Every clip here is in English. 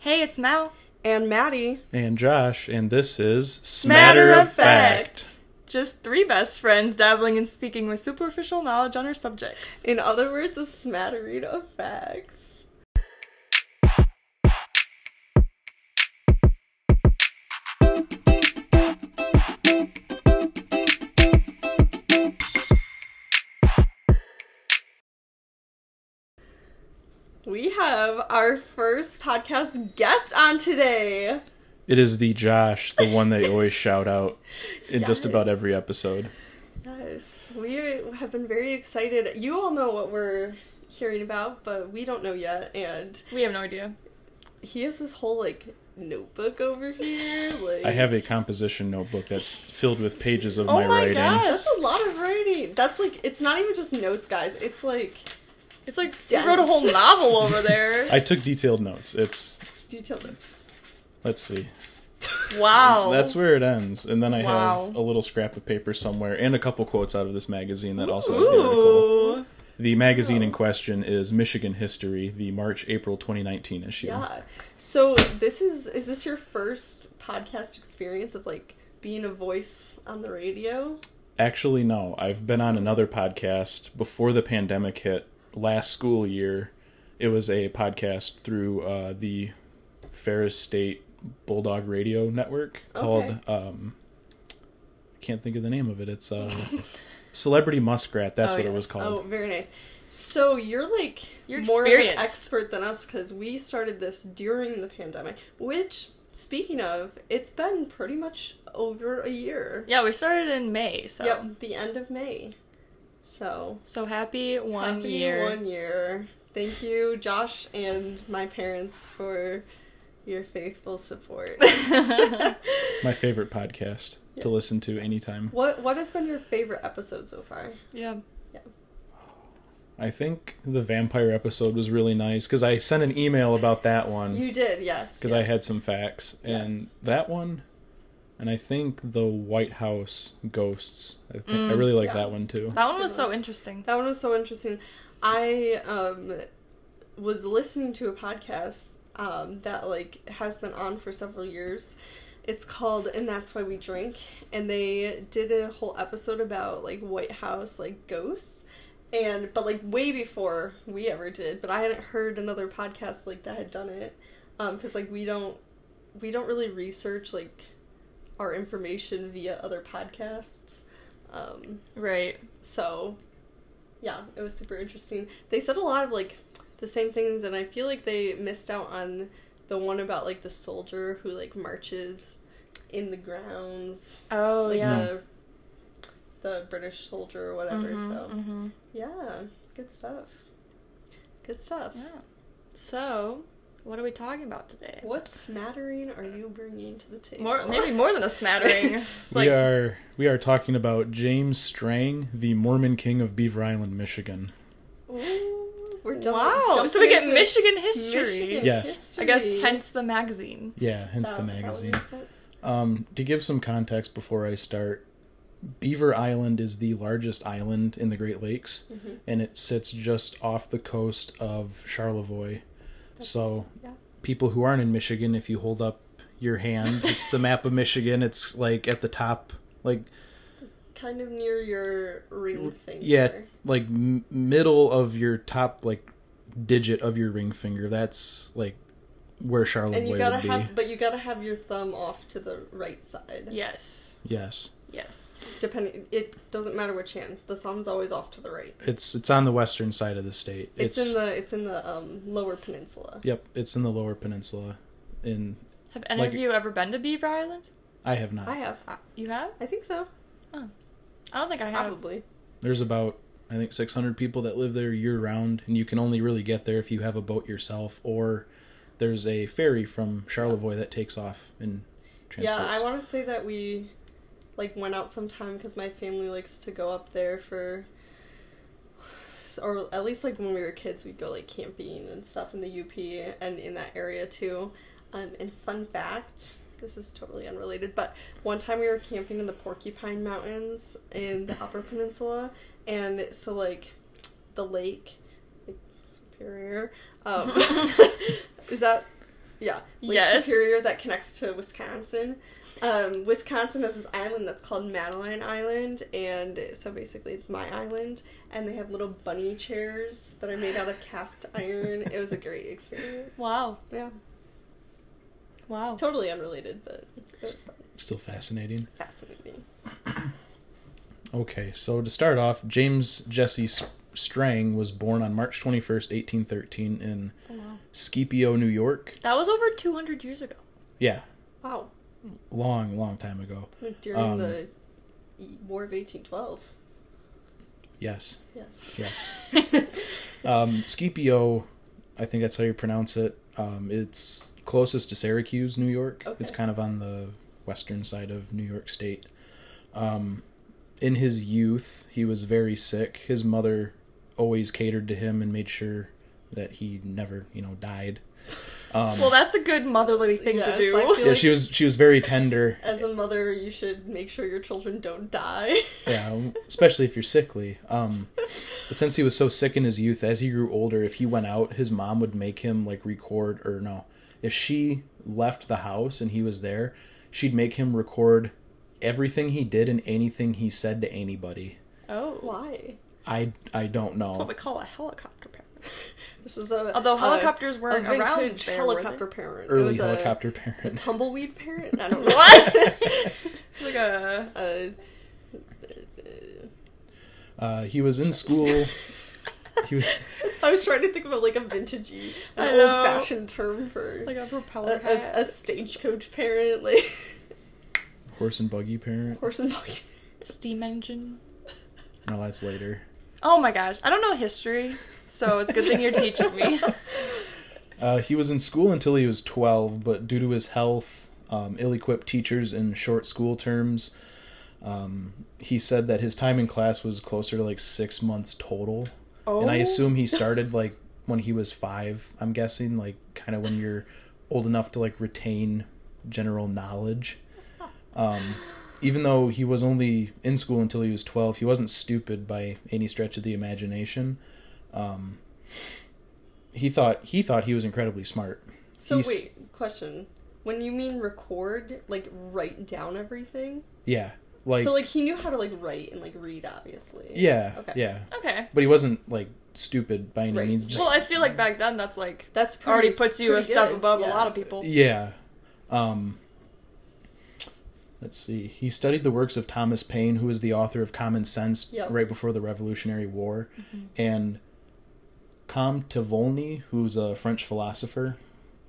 Hey, it's Mel. and Maddie. And Josh, and this is Smatter of Fact. Just three best friends dabbling in speaking with superficial knowledge on our subjects. In other words, a smattering of facts. Have our first podcast guest on today. It is the Josh, the one they always shout out in just about every episode. Yes, we have been very excited. You all know what we're hearing about, but we don't know yet. And We have no idea. he has this whole like notebook over here. Like I have a composition notebook that's filled with pages of Oh my, my writing. gosh. That's a lot of writing. That's like it's not even just notes, guys. It's like It's like Dense. you wrote a whole novel over there. I took detailed notes. It's detailed notes. let's see. wow. That's where it ends. And then I Wow. have a little scrap of paper somewhere and a couple quotes out of this magazine that also has the article. Ooh. The magazine in question is Michigan History, the March April 2019 issue. Yeah. So this is is this your first podcast experience of like being a voice on the radio? Actually, no. I've been on another podcast before the pandemic hit last school year. It was a podcast through uh, the Ferris State Bulldog Radio Network called um, I can't think of the name of it. It's uh, Celebrity Muskrat. That's Oh, what it was called. Oh, very nice. So you're like You're more of an expert than us because we started this during the pandemic. Which, speaking of, it's been pretty much over a year. Yeah, we started in May, so Yep, the end of May. So so happy one happy year. one year. Thank you, Josh, and my parents for your faithful support. My favorite podcast Yeah. to listen to anytime. what What has been your favorite episode so far? yeah. Yeah. I think the vampire episode was really nice because I sent an email about that one. You did, yes. because I had some facts, and Yes. that one, and I think the White House ghosts. I think I Mm, really like yeah. that one too. That one was so interesting. That one was so interesting. I um was listening to a podcast um that like has been on for several years. It's called And That's Why We Drink and they did a whole episode about like White House like ghosts and but like way before we ever did, but I hadn't heard another podcast like that had done it. Um cuz like we don't we don't really research like our information via other podcasts. Um Right. so, yeah, it was super interesting. They said a lot of like the same things, and I feel like they missed out on the one about like the soldier who like marches in the grounds. Oh like yeah. the the British soldier or whatever. Mhm, So mhm. yeah, good stuff. Good stuff. Yeah. So, what are we talking about today? What smattering are you bringing to the table? More, maybe more than a smattering. It's we are we are talking about James Strang, the Mormon King of Beaver Island, Michigan. Ooh, we're jumping, wow. jumping So we get Michigan history. Michigan Yes. I guess hence the magazine. Yeah, hence That- the magazine. make sense. Um, to give some context before I start, Beaver Island is the largest island in the Great Lakes, Mhm. and it sits just off the coast of Charlevoix. So, yeah. people who aren't in Michigan, if you hold up your hand, it's the map of Michigan. It's like at the top, like kind of near your ring mm, finger. yeah, like m- middle of your top like digit of your ring finger. That's like where Charlotte And you gotta would be. have, but you gotta have your thumb off to the right side. Yes. Yes, Yes. Depending, it doesn't matter which hand. The thumb's always off to the right. it's it's on the western side of the state. It's, in the it's in the um lower peninsula. Yep, it's in the lower peninsula. In Have any Like- of you ever been to Beaver Island? I have not. I have. Uh, You have? I think so. Oh. I don't think I have. Probably. There's about I think 600 people that live there year round, and you can only really get there if you have a boat yourself, or there's a ferry from Charlevoix that takes off and transports. Yeah. I want to say that we like went out sometime because my family likes to go up there for, or at least like when we were kids, we'd go like camping and stuff in the UP and in that area too. Um, and fun fact, this is totally unrelated, but one time we were camping in the Porcupine Mountains in the Upper Peninsula, and so like the lake, like Superior, um, is that Yeah, Lake Yes. Superior that connects to Wisconsin. Um, Wisconsin has this island that's called Madeline Island, and so basically it's my island, and they have little bunny chairs that are made out of cast iron. It was a great experience. Wow. Yeah, Wow. totally unrelated, but it was fun. Still fascinating. fascinating. Okay, so to start off, James Jesse Strang was born on March 21st, 1813, in Oh, wow. Scipio, New York. That was over 200 years ago. Yeah, Wow, long, long time ago. during Um, the War of eighteen twelve. Yes, Yes. yes. Um, Scipio, I think that's how you pronounce it. Um, it's closest to Syracuse, New York. Okay. It's kind of on the western side of New York State. Um, in his youth, he was very sick. His mother always catered to him and made sure that he never, you know, died. Um, Well, that's a good motherly thing Yes, to do. feel yeah, like- she was she was very tender. As a mother, you should make sure your children don't die. Yeah, especially if you're sickly. Um, but since he was so sick in his youth, as he grew older, if he went out, his mom would make him like record or no, if she left the house and he was there, she'd make him record everything he did and anything he said to anybody. oh. Why? I I don't That's what know. we call a helicopter parent. This is a Although a- helicopters a weren't around vintage there, were they? helicopter parent. it Early was a- helicopter A, parent. tumbleweed parent. I don't know What? like a. Uh, Uh, he was in school. He was I was trying to think of like a vintagey, I an old fashioned term for Like a a, propeller a, hat. a stagecoach parent, like horse and buggy parent. horse and buggy. steam engine. No, that's later. Oh my gosh, I don't know history, so it's a good thing you're teaching me. Uh, he was in school until he was 12, but due to his health, um, ill equipped teachers, and short school terms, um, he said that his time in class was closer to like six months total. Oh. And I assume he started like when he was five, I'm guessing, like kind of when you're old enough to like retain general knowledge. Um, even though he was only in school until he was 12, he wasn't stupid by any stretch of the imagination. Um, he thought he thought he was incredibly smart. So He's- wait, question. When you mean record, like write down everything? Yeah, like, so like he knew how to like write and like read, obviously. yeah, Okay. yeah. Okay. But he wasn't like stupid by any Right. means. Just Well, I feel like back then that's like That's pretty, already puts you a pretty step good, above a lot of people. Yeah. Um, let's see. He studied the works of Thomas Paine, who was the author of Common Sense Yep. right before the Revolutionary War, and Comte Volney, who's a French philosopher.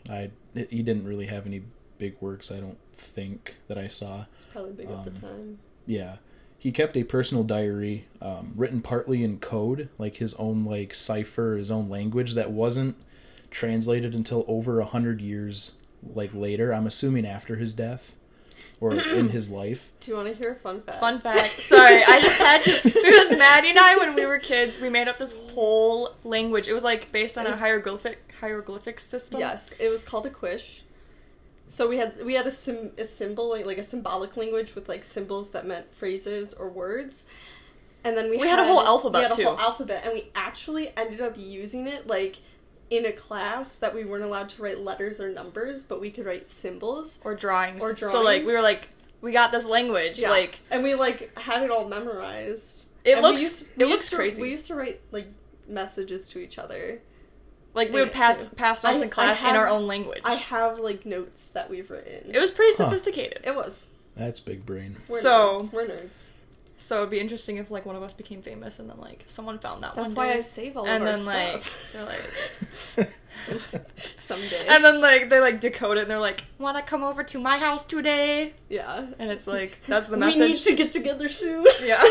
I he didn't really have any big works, I don't think that I saw. It's probably big at the Um, time. Yeah. He kept a personal diary, um, written partly in code, like his own like cipher, his own language that wasn't translated until over a hundred years like later. I'm assuming after his death or in his life. Do you want to hear a fun fact? Fun fact. Sorry, I just had to because Maddie and I, when we were kids, we made up this whole language. It was like based on It a hieroglyphic hieroglyphic system. Yes, it was called a quish. So we had we had a sim a symbol like, like a symbolic language with like symbols that meant phrases or words, and then we We had a whole alphabet, We had a too. whole alphabet, and we actually ended up using it like in a class that we weren't allowed to write letters or numbers, but we could write symbols. Or drawings. Or So like we were like we got this language. Yeah. Like and we like had it all memorized. It And we looks- used- it looks used to- crazy. We used to write like messages to each other. like we would pass too. pass notes I- in class have- in our own language. I have like notes that we've written. it was pretty Huh. sophisticated. It was. That's big brain. We're So- nerds. We're nerds. So it'd be interesting if like one of us became famous and then like someone found that That's one That's why. I save all and of our then like stuff. they're like Someday. and then like they like decode it and they're like, "Want to come over to my house today?" yeah. And it's like that's the message. We need to get together soon. Yeah.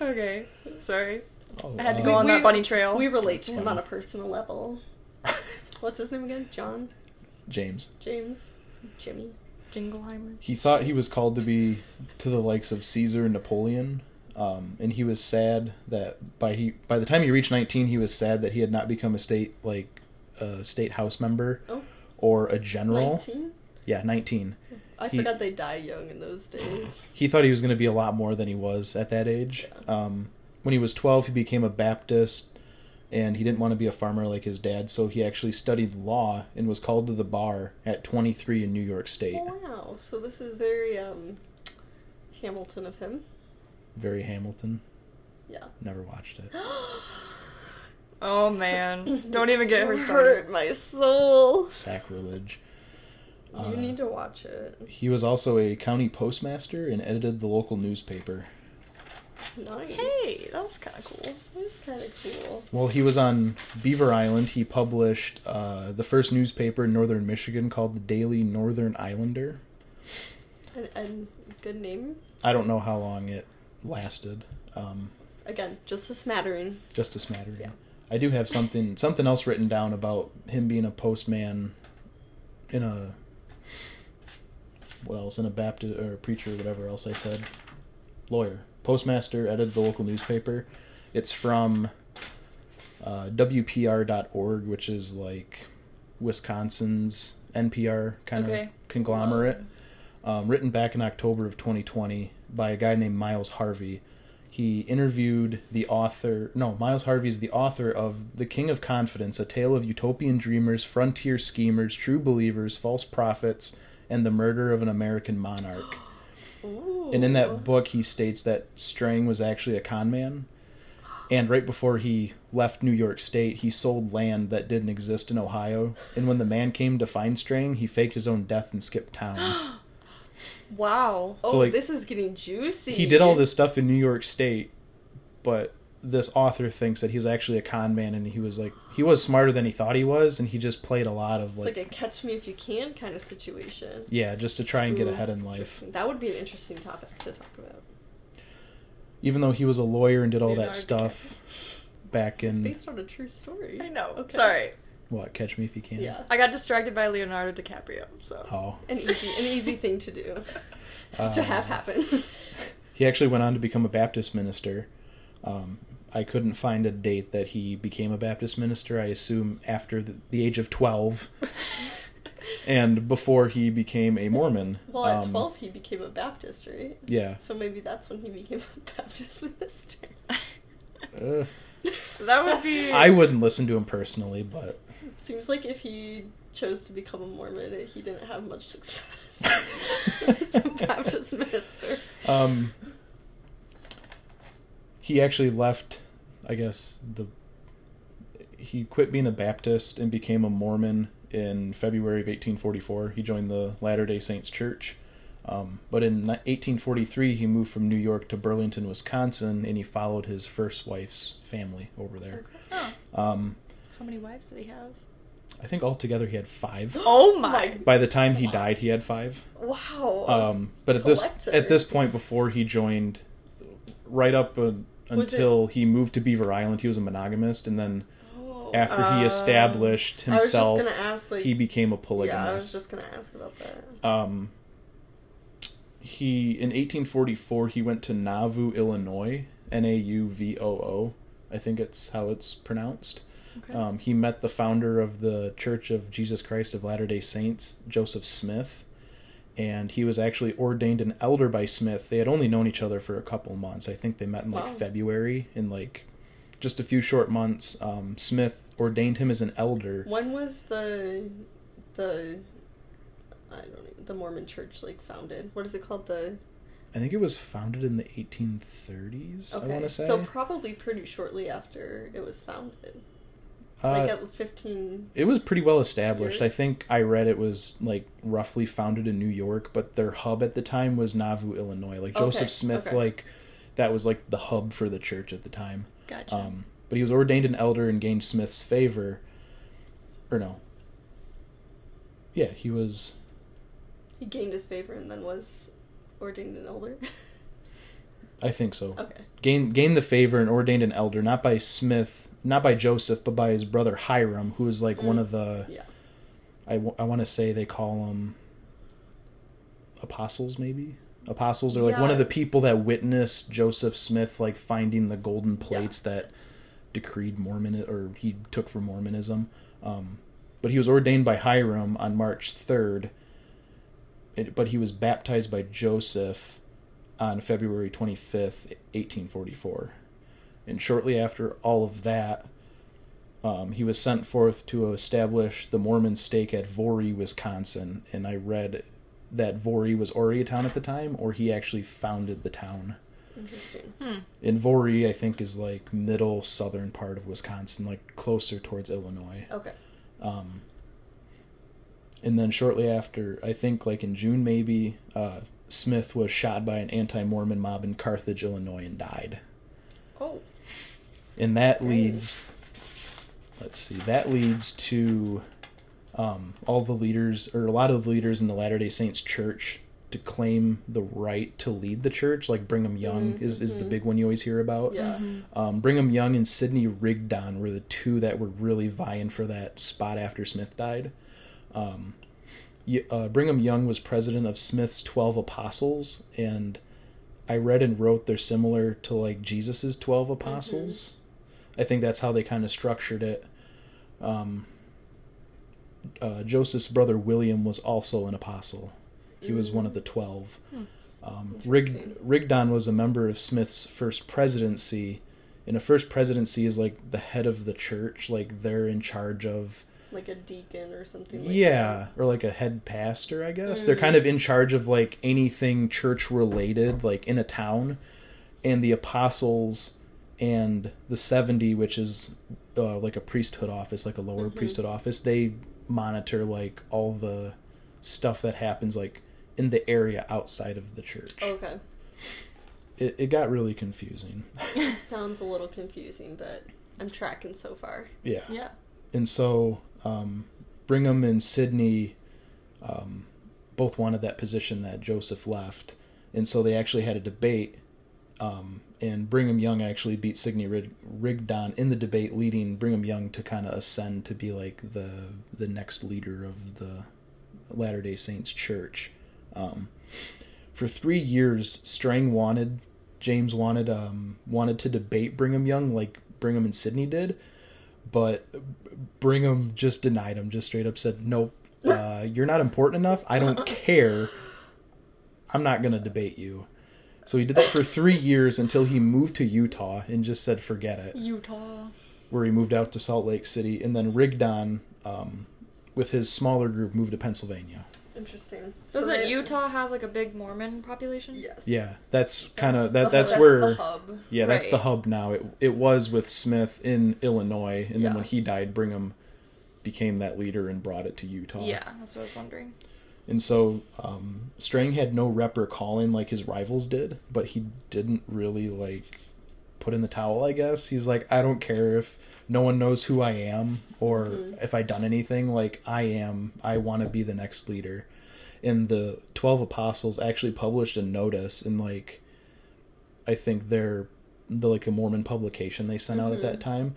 okay, sorry. Oh, I had to uh, go on We- that bunny trail. we relate to him on a personal level. What's his name again? John? James. James? Jimmy? Jingleheimer. He thought he was called to be to the likes of Caesar and Napoleon, um, and he was sad that by he by the time he reached 19, he was sad that he had not become a state like a state house member Oh. or a general. 19? Yeah, 19. I He- forgot they die young in those days. He thought he was going to be a lot more than he was at that age. Um, when he was 12, he became a Baptist. And he didn't want to be a farmer like his dad, so he actually studied law and was called to the bar at 23 in New York State. Oh, wow. So this is very um, Hamilton of him. Very Hamilton. Yeah. Never watched it. Oh man, don't even get her started. hurt my soul. Sacrilege. You Uh, need to watch it. He was also a county postmaster and edited the local newspaper. Nice. Hey, that was kind of cool. That is kind of cool. While he was on Beaver Island, he published uh, the first newspaper in northern Michigan called the Daily Northern Islander. And, and good name. I don't know how long it lasted. Um, Again, just a smattering. just a smattering. Yeah. I do have something something else written down about him being a postman in a what else in a Baptist or a preacher or whatever else I said lawyer postmaster edited the local newspaper. It's from uh, WPR.org, which is like Wisconsin's NPR kind of conglomerate. Um, written back in October of 2020 by a guy named Miles Harvey. He interviewed the author. No, Miles Harvey is the author of The King of Confidence, a tale of utopian dreamers, frontier schemers, true believers, false prophets, and the murder of an American monarch. Ooh. And in that book, he states that Strang was actually a con man. And right before he left New York State, he sold land that didn't exist in Ohio. And when the man came to find Strang, he faked his own death and skipped town. Wow. Oh, like, this is getting juicy. he did all this stuff in New York State, but this author thinks that he was actually a con man and he was like he was smarter than he thought he was and he just played a lot of It's like, like a catch me if you can kind of situation. yeah just to try and get ahead in life. That would be an interesting topic to talk about. even though he was a lawyer and did all that Leonardo stuff back in It's based on a true story. I know. Okay. Sorry, what catch me if you can Yeah. I got distracted by Leonardo DiCaprio. So oh An easy, an easy thing to do, Uh, to have happen. he actually went on to become a Baptist minister um, I couldn't find a date that he became a Baptist minister. I assume after the, the age of 12 and before he became a Mormon. well, at Um, twelve, he became a Baptist, right? Yeah. So maybe that's when he became a Baptist minister. Uh, that would be. I wouldn't listen to him personally, but Seems like if he chose to become a Mormon, he didn't have much success as a Baptist minister. um, he actually left. I guess the he quit being a Baptist and became a Mormon in February of 1844. He joined the Latter Day Saints Church. Um, but in 1843, he moved from New York to Burlington, Wisconsin, and he followed his first wife's family over there. Oh, Um, how many wives did he have? I think altogether he had five. Oh my! By the time he died, he had five. Wow. Um, but at this at this point, before he joined, right up uh, until he moved to Beaver Island, he was a monogamist, and then Oh. after Uh, he established I was just himself, ask, like, he became a polygamist. yeah, I was just gonna ask about that. Um, he in 1844 he went to Nauvoo, Illinois, N A U V O O. I think it's how it's pronounced. Okay. Um, he met the founder of the Church of Jesus Christ of Latter Day Saints, Joseph Smith, and he was actually ordained an elder by Smith. They had only known each other for a couple months. I think they met in like Wow. February, in like just a few short months. Um, Smith ordained him as an elder. When was the the I don't know, the Mormon Church like founded? What is it called? The I think it was founded in the 1830s. I want to say. so probably pretty shortly after it was founded, Uh, like at fifteen. It was pretty well established. I think I read it was like roughly founded in New York, but their hub at the time was Nauvoo, Illinois. Like Joseph Okay, Smith, okay. like that was like the hub for the church at the time. Gotcha. Um, but he was ordained an elder and gained Smith's favor. Or no. Yeah, he was. He gained his favor and then was ordained an elder. I think so. okay. Gained gained the favor and ordained an elder, not by Smith, not by Joseph, but by his brother Hyrum, who was like one Mm. of the. Yeah. I, w- I want to say they call them apostles maybe apostles are like one of the people that witnessed joseph smith like finding the golden plates that decreed mormon or he took for mormonism um, but he was ordained by hyrum on march 3rd it, but he was baptized by joseph on february 25th 1844 and shortly after all of that Um, he was sent forth to establish the Mormon stake at Voree, Wisconsin, and I read that Voree was Oriatown at the time, or he actually founded the town. Interesting. And Voree, I think, is like middle southern part of Wisconsin, like closer towards Illinois. Okay. Um, and then shortly after, I think like in June maybe, uh, Smith was shot by an anti-Mormon mob in Carthage, Illinois, and died. Oh. And that Dang. leads, let's see, that leads to um, all the leaders, or a lot of the leaders in the Latter Day Saints Church, to claim the right to lead the church. Like Brigham Young is, is the big one you always hear about. Yeah. Um, Brigham Young and Sidney Rigdon were the two that were really vying for that spot after Smith died. Um, uh, Brigham Young was president of Smith's 12 apostles, and I read and wrote they're similar to like Jesus's 12 apostles. I think that's how they kind of structured it. Um, uh, Joseph's brother William was also an apostle. He was one of the 12. Um, Rig- Rigdon was a member of Smith's first presidency, and a first presidency is like the head of the church, like they're in charge of Like a deacon or something. Like yeah, or like a head pastor, I guess. They're kind of in charge of like anything church related, like in a town. And the apostles and the 70, which is uh, like a priesthood office, like a lower priesthood office, they monitor like all the stuff that happens like in the area outside of the church. Okay. It, it got really confusing. Sounds a little confusing, but I'm tracking so far. yeah. Yeah. and so um, Brigham and Sidney um, both wanted that position that Joseph left, and so they actually had a debate. Um, and Brigham Young actually beat Sidney Rig- Rigdon in the debate, leading Brigham Young to kind of ascend to be like the the next leader of the Latter Day Saints Church. Um, for three years, Strang wanted James wanted um, wanted to debate Brigham Young like Brigham and Sidney did, but Brigham just denied him. Just straight up said, "Nope, uh, you're not important enough. I don't care. I'm not gonna debate you." So he did that for three years until he moved to Utah and just said, "Forget it." Utah. Where he moved out to Salt Lake City, and then Rigdon, um, with his smaller group, moved to Pennsylvania. Interesting. Doesn't they- Utah have like a big Mormon population? Yes. Yeah, that's kind of That's that. the That's where the hub. Yeah, that's the hub now. It it was with Smith in Illinois, and then when he died, Brigham became that leader and brought it to Utah. Yeah, that's what I was wondering. And so um, Strang had no rep or call-in like his rivals did, but he didn't really like put in the towel. I guess he's like, I don't care if no one knows who I am or if I done anything. Like I am. I want to be the next leader. And the twelve apostles actually published a notice in like, I think they're the like a Mormon publication they sent out at that time,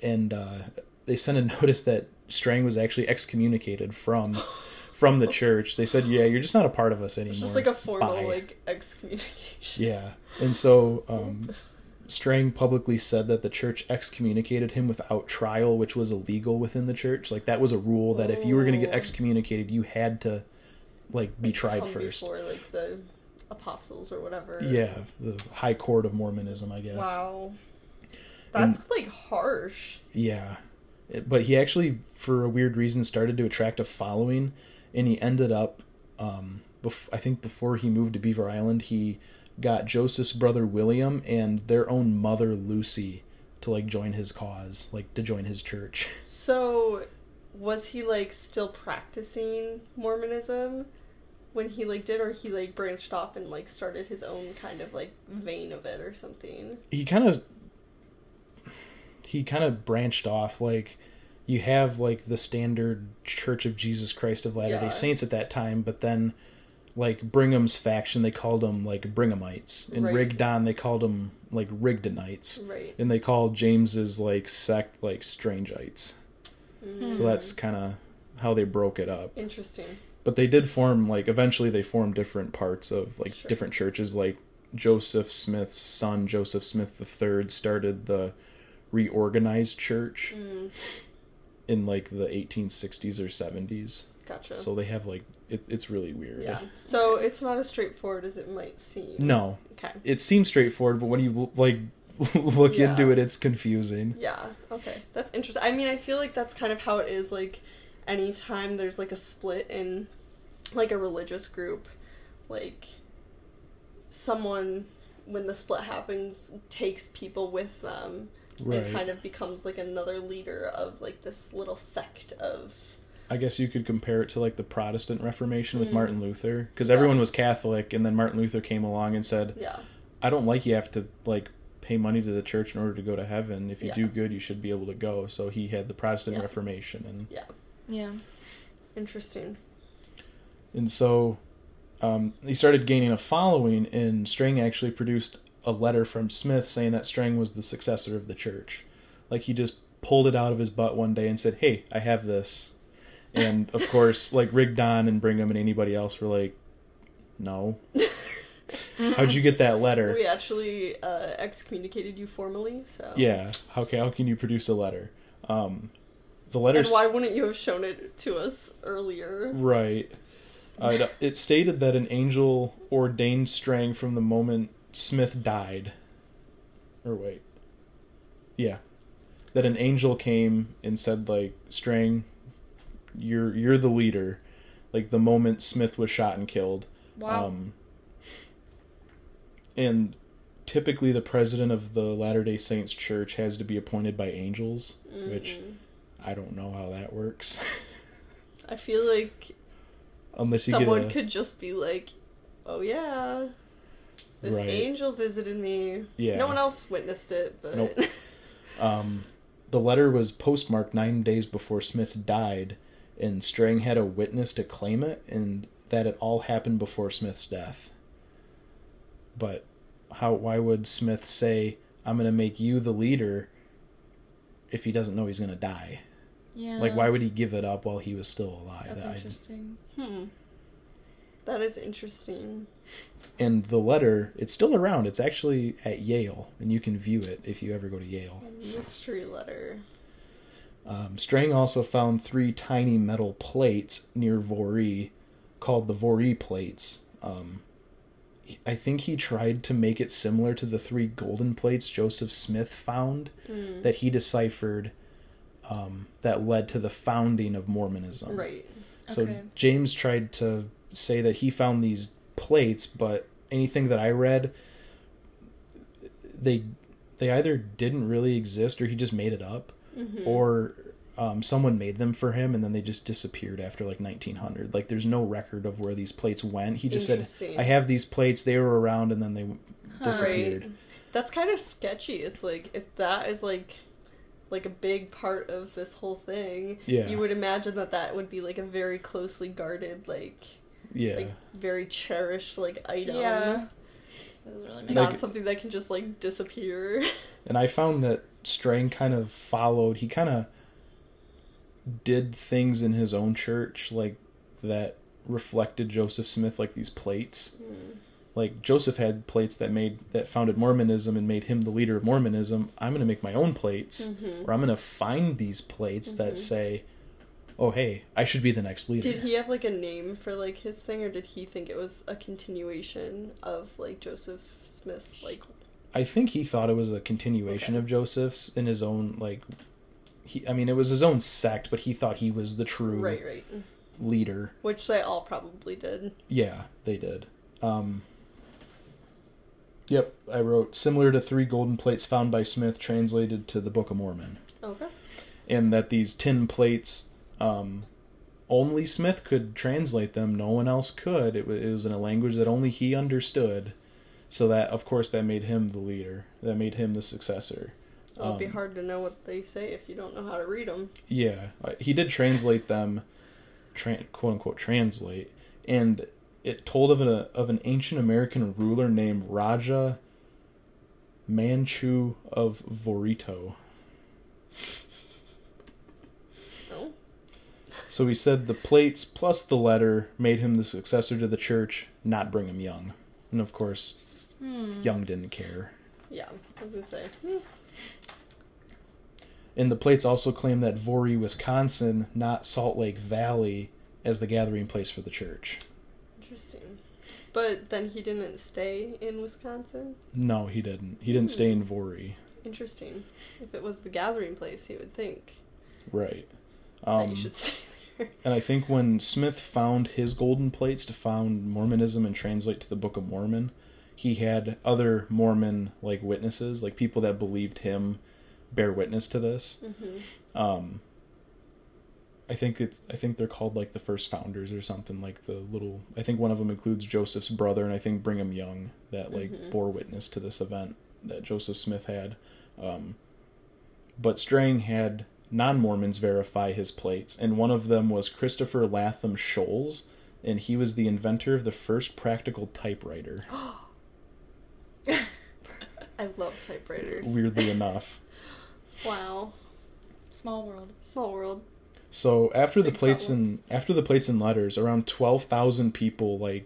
and uh, they sent a notice that Strang was actually excommunicated from from the church. They said, "Yeah, you're just not a part of us anymore." It's just like a formal Bye." like excommunication. Yeah, and so um, Strang publicly said that the church excommunicated him without trial, which was illegal within the church. Like that was a rule that if you were going to get Oh. excommunicated, you had to like be tried Come first. before like the apostles or whatever. Yeah, the High Court of Mormonism, I guess. Wow. That's like harsh. Yeah. But he actually, for a weird reason, started to attract a following, and he ended up, um, bef- I think before he moved to Beaver Island, he got Joseph's brother William and their own mother Lucy to like join his cause, like to join his church. So, was he like still practicing Mormonism when he like did, or he like branched off and like started his own kind of like vein of it or something? he kind of he kind of branched off like you have like the standard church of jesus christ of latter day Yeah. saints at that time but then like brigham's faction they called them like brighamites and Right. rigdon they called them like rigdonites Right. and they called james's like sect like strangites so that's kind of how they broke it up Interesting. but they did form like eventually they formed different parts of like Sure. different churches like joseph smith's son joseph smith iii started the reorganized church Mm, in like the 1860s or 70s gotcha. so they have like it, it's really weird yeah. So it's not as straightforward as it might seem. no Okay. it seems straightforward but when you like look Yeah. into it. It's confusing. Yeah, okay. That's interesting. I mean, I feel like that's kind of how it is like anytime there's like a split in like a religious group, like someone when the split happens takes people with them Right. and kind of becomes like another leader of like this little sect of I guess you could compare it to like the Protestant Reformation with Mm. Martin Luther, because Yeah. everyone was Catholic, and then Martin Luther came along and said, yeah. "I don't like you have to like pay money to the church in order to go to heaven. If you Yeah. do good, you should be able to go." So he had the Protestant Yeah. Reformation, and Yeah. Yeah. Interesting. and so um, he started gaining a following. And Strang actually produced a letter from Smith saying that Strang was the successor of the church. Like he just pulled it out of his butt one day and said, "Hey, I have this." And of course, like Rigdon and Brigham and anybody else were like, "No." How'd you get that letter? We actually uh, excommunicated you formally, so Yeah. How can how can you produce a letter? Um, the letters And why wouldn't you have shown it to us earlier? Right. Uh, it, it stated that an angel ordained Strang from the moment Smith died. Or wait. Yeah. That an angel came and said like Strang, you're you're the leader. Like the moment Smith was shot and killed. Wow. Um, and typically the president of the Latter-day Saints church has to be appointed by angels, which Mm. I don't know how that works. I feel like Unless you someone a, could just be like, "Oh yeah, this Right. angel visited me." Yeah. No one else witnessed it, but Nope. Um, the letter was postmarked nine days before Smith died, and Strang had a witness to claim it, and that it all happened before Smith's death. But how? Why would Smith say, "I'm going to make you the leader"? If he doesn't know he's going to die, yeah. like why would he give it up while he was still alive? That's I- interesting. hmm, that is interesting. and the letter, it's still around. It's actually at Yale, and you can view it if you ever go to Yale. A mystery letter. Um, Strang also found three tiny metal plates near Voree called the Voree plates. Um, I think he tried to make it similar to the three golden plates Joseph Smith found Mm. that he deciphered um, that led to the founding of Mormonism. Right. So Okay. James tried to say that he found these plates, but anything that I read, they they either didn't really exist or he just made it up, Mhm. or um, someone made them for him and then they just disappeared after like 1900. Like there's no record of where these plates went. He just said, "I have these plates. They were around and then they disappeared." Right. That's kind of sketchy. It's like if that is like like a big part of this whole thing, Yeah. you would imagine that that would be like a very closely guarded, like Yeah. like very cherished like item. Yeah. Doesn't really make Not Like- something that can just like disappear. And I found that Strang kind of followed, he kind of did things in his own church, like that reflected Joseph Smith, like these plates. Like Joseph had plates that made that founded Mormonism and made him the leader of Mormonism. I'm going to make my own plates, Mhm. or I'm going to find these plates that say, "Oh, hey, I should be the next leader." Did he have like a name for like his thing, or did he think it was a continuation of like Joseph Smith's like? I think he thought it was a continuation Okay. of Joseph's in his own like. He, I mean, it was his own sect, but he thought he was the true Right, right. leader. Which they all probably did. Yeah, they did. Um, yep, I wrote similar to three golden plates found by Smith, translated to the Book of Mormon, Okay. and that these tin plates, um, only Smith could translate them. No one else could. It, wa- it was in a language that only he understood. So that, of course, that made him the leader. That made him the successor. Well, it'd be Um, hard to know what they say if you don't know how to read them. Yeah, uh, he did translate them, tran quote unquote translate, and it told of a of an ancient American ruler named Rajah Manchou of Vorito. No. So he said the plates plus the letter made him the successor to the church, not Brigham Young, and of course, Hmm. Young didn't care. Yeah, I was gonna say. hmm, And the plates also claim that Voree, Wisconsin, not Salt Lake Valley, as the gathering place for the church. Interesting. But then he didn't stay in Wisconsin. No, he didn't. He didn't stay Hmm. in Voree. Interesting. If it was the gathering place, he would think Right. that Um, you should stay. And I think when Smith found his golden plates to found Mormonism and translate to the Book of Mormon, he had other Mormon like witnesses, like people that believed him, bear witness to this. hmm Um, I think it's I think they're called like the first founders or something like the little. I think one of them includes Joseph's brother and I think Brigham Young that like Mhm. bore witness to this event that Joseph Smith had. Um, but Strang had non Mormons verify his plates, and one of them was Christopher Latham Scholes, and he was the inventor of the first practical typewriter. I love typewriters. Weirdly enough. Wow. Small world. Small world. So after the plates problems. and after the plates and letters, around twelve thousand people like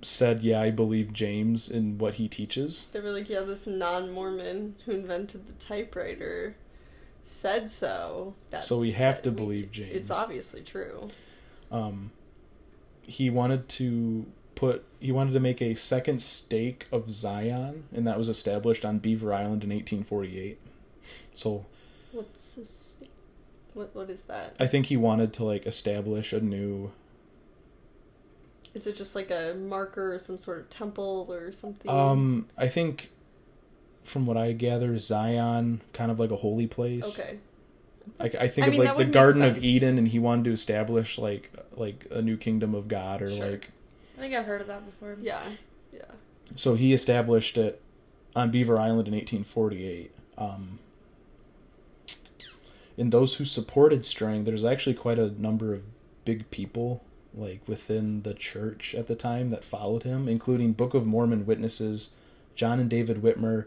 said, "Yeah, I believe James in what he teaches." They were like, yeah, this non-Mormon who invented the typewriter said so. That, So we have to we- believe James. It's obviously true. Um, he wanted to put he wanted to make a second stake of Zion, and that was established on Beaver Island in 1848. So What's a this? What what is that? I think he wanted to like establish a new. Is it just like a marker or some sort of temple or something? Um, I think, from what I gather, Zion kind of like a holy place. Okay. I, I think I of mean, that like the would make Garden of. Eden, and he wanted to establish like like a new kingdom of God, or Sure. like I think I've heard of that before. Yeah. Yeah. so he established it on Beaver Island in 1848. Um, in those who supported Strang, there's actually quite a number of big people like within the church at the time that followed him, including Book of Mormon witnesses John and David Whitmer,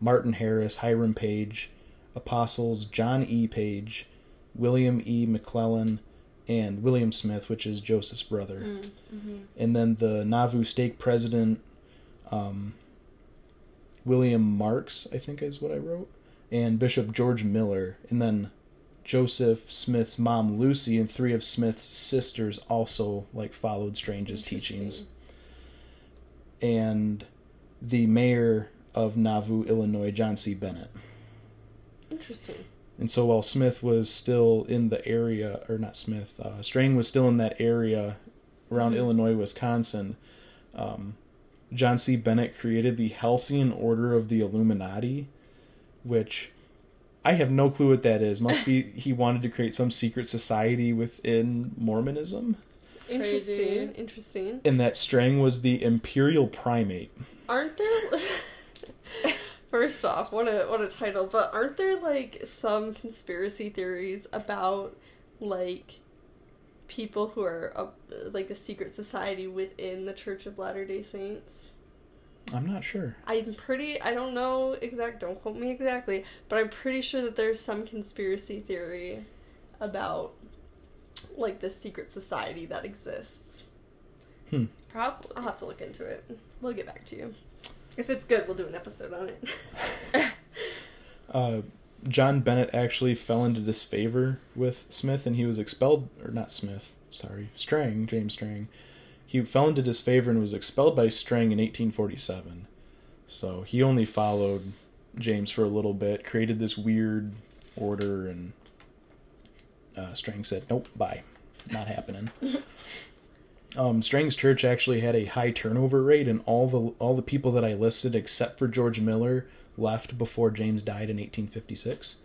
Martin Harris, Hiram Page, apostles John E. Page, William E. McLellin, and William Smith, which is Joseph's brother Mm. Mm-hmm. and then the Nauvoo stake president, um, William Marks, I think is what I wrote, and Bishop George Miller, and then Joseph Smith's mom Lucy and three of Smith's sisters also like followed Strange's teachings, and the mayor of Nauvoo, Illinois, John C. Bennett. Interesting. And so while Smith was still in the area, or not Smith, uh, Strang was still in that area around Mhm. Illinois, Wisconsin, um, John C. Bennett created the Halcyon Order of the Illuminati, which I have no clue what that is. Must be he wanted to create some secret society within Mormonism, Interesting. Crazy. Interesting. and that Strang was the imperial primate. Aren't there? First off, what a what a title! But aren't there like some conspiracy theories about like people who are a, like a secret society within the Church of Latter Day Saints? I'm not sure. I'm pretty. I don't know exact. Don't quote me exactly, but I'm pretty sure that there's some conspiracy theory about like this secret society that exists. Hmm. Probably. I'll have to look into it. We'll get back to you. If it's good, we'll do an episode on it. uh, John Bennett actually fell into disfavor with Smith, and he was expelled, or not Smith, sorry, Strang, James Strang. He fell into disfavor and was expelled by Strang in 1847. So he only followed James for a little bit, created this weird order, and uh, Strang said, "Nope, bye, not happening." Um, Strang's church actually had a high turnover rate, and all the all the people that I listed, except for George Miller, left before James died in 1856.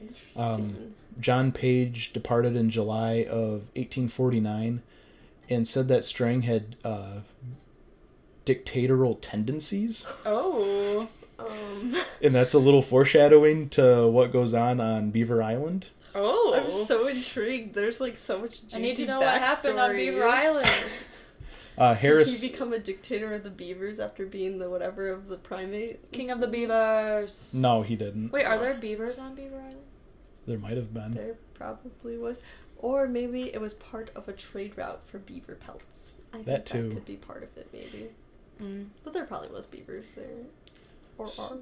Interesting. Um, John Page departed in July of 1849 and said that Strang had uh, dictatorial tendencies. Oh. um, And that's a little foreshadowing to what goes on on Beaver Island. Oh. I'm so intrigued. There's like so much juicy I need to know what happened on. Beaver Island. Uh, Did Harris. he become a dictator of the beavers after being the whatever of the primate? King of the Beavers. No, he didn't. Wait, are there beavers on Beaver Island? There might have been. There probably was, or maybe it was part of a trade route for beaver pelts. I think That too. That could be part of it, maybe. Mm, But there probably was beavers there, or S- are.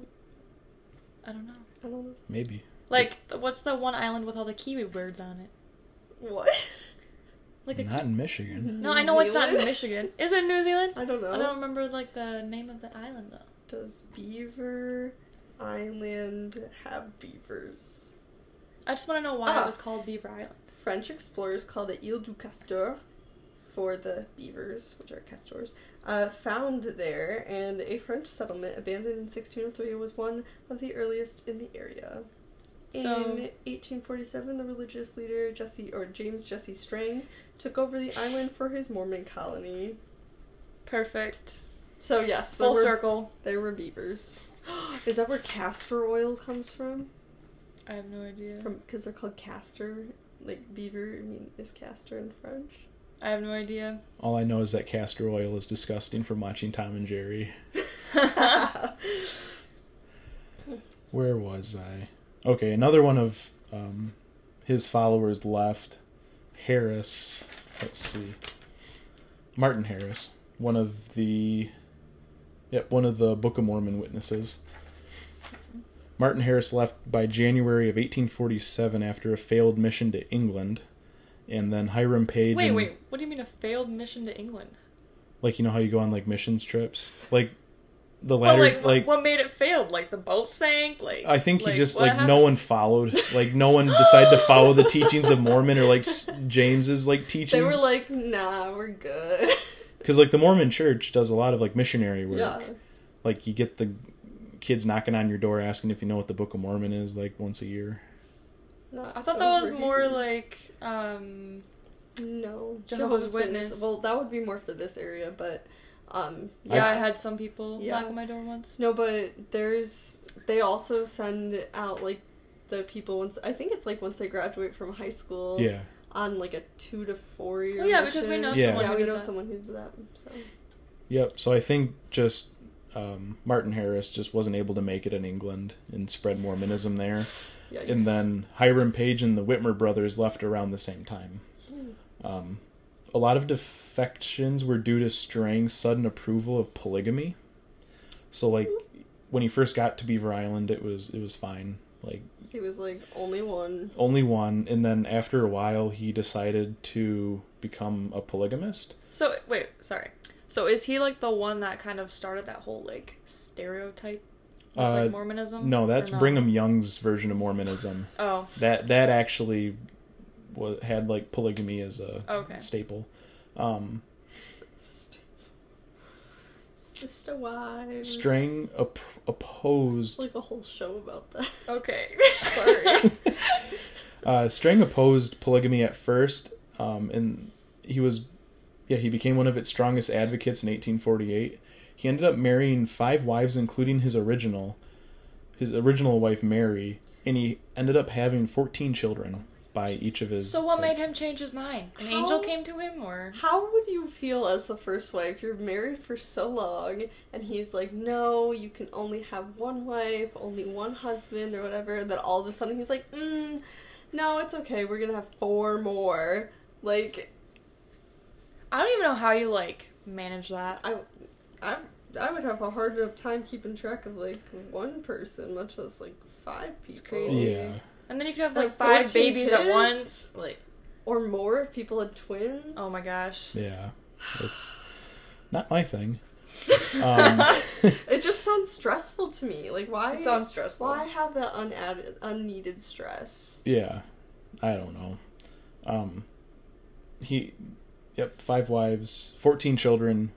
I don't know. I don't know. Maybe. Like, what's the one island with all the kiwi birds on it? What? Like a Not in Michigan. No, New I know it's not in Zealand? Michigan. Is it New Zealand? I don't know. I don't remember like the name of the island though. Does Beaver Island have beavers? I just want to know why Ah. it was called Beaver Island. French explorers called it Ile du Castor for the beavers, which are castors, uh, found there, and a French settlement abandoned in 1603 was one of the earliest in the area. In So- 1847, the religious leader Jesse or James Jesse Strang took over the island for his Mormon colony. Perfect. So yes, Full there were, circle. there were beavers. Is that where castor oil comes from? I have no idea. From because they're called castor, like beaver. I mean, is castor in French? I have no idea. All I know is that castor oil is disgusting from watching Tom and Jerry. Where was I? Okay, another one of um, his followers left. Harris. Let's see. Martin Harris, one of the, yep, one of the Book of Mormon witnesses. Martin Harris left by January of 1847 after a failed mission to England, and then Hiram Page. wait, and, wait. What do you mean a failed mission to England? Like you know how you go on like missions trips, like the But latter, like, like what made it failed? Like the boat sank? Like I think he just what like no one followed, like no one decided to follow the teachings of Mormon or like S- James's like teachings. They were like, "Nah, we're good." because like the Mormon Church does a lot of like missionary work. yeah. Like you get the kids knocking on your door asking if you know what the Book of Mormon is, like once a year. Not I thought that was more like um no Jehovah's Witness. Well, that would be more for this area, but um, yeah, I, had some people Yeah. knock on my door once. no, but there's they also send out like the people once I think it's like once they graduate from high school. Yeah, On like a two to four year. Well, yeah, because we know Yeah. someone. Yeah, who we did know that. someone who did that. So yep. So I think just um, Martin Harris just wasn't able to make it in England and spread Mormonism there. yeah. and then Hiram Page and the Whitmer brothers left around the same time. Um, a lot of defections were due to Strang's sudden approval of polygamy. So, like, when he first got to Beaver Island, it was it was fine. Like, he was like only one. only one, and then after a while, he decided to become a polygamist. So wait, sorry. So is he like the one that kind of started that whole like stereotype of Uh, like Mormonism? No, that's Brigham Young's version of Mormonism. Oh, That that actually was, had like polygamy as a Okay. staple. Um, Sister wives. Strang op- opposed Like a whole show about that. okay. Sorry. uh, Strang opposed polygamy at first, um, and he was, yeah, he became one of its strongest advocates in 1848. He ended up marrying five wives, including his original, his original wife Mary, and he ended up having 14 children by each of his. so what like- made him change his mind? An How- angel came to him, or How would you feel as the first wife? You're married for so long, and he's like, no, you can only have one wife, only one husband, or whatever. And then all of a sudden he's like, mm, no, it's okay, we're gonna have four more. Like, I don't even know how you like manage that. I, I, I would have a hard enough time keeping track of like one person, much less like five people. It's crazy. Yeah. And then you could have Like like five 14 babies at once. Like, Or more if people had twins. oh my gosh. Yeah, it's not my thing. Um, It just sounds stressful to me. Like, why? It sounds stressful. Why have that unadded, unneeded stress? Yeah, I don't know. Um, he, yep, five wives, fourteen children.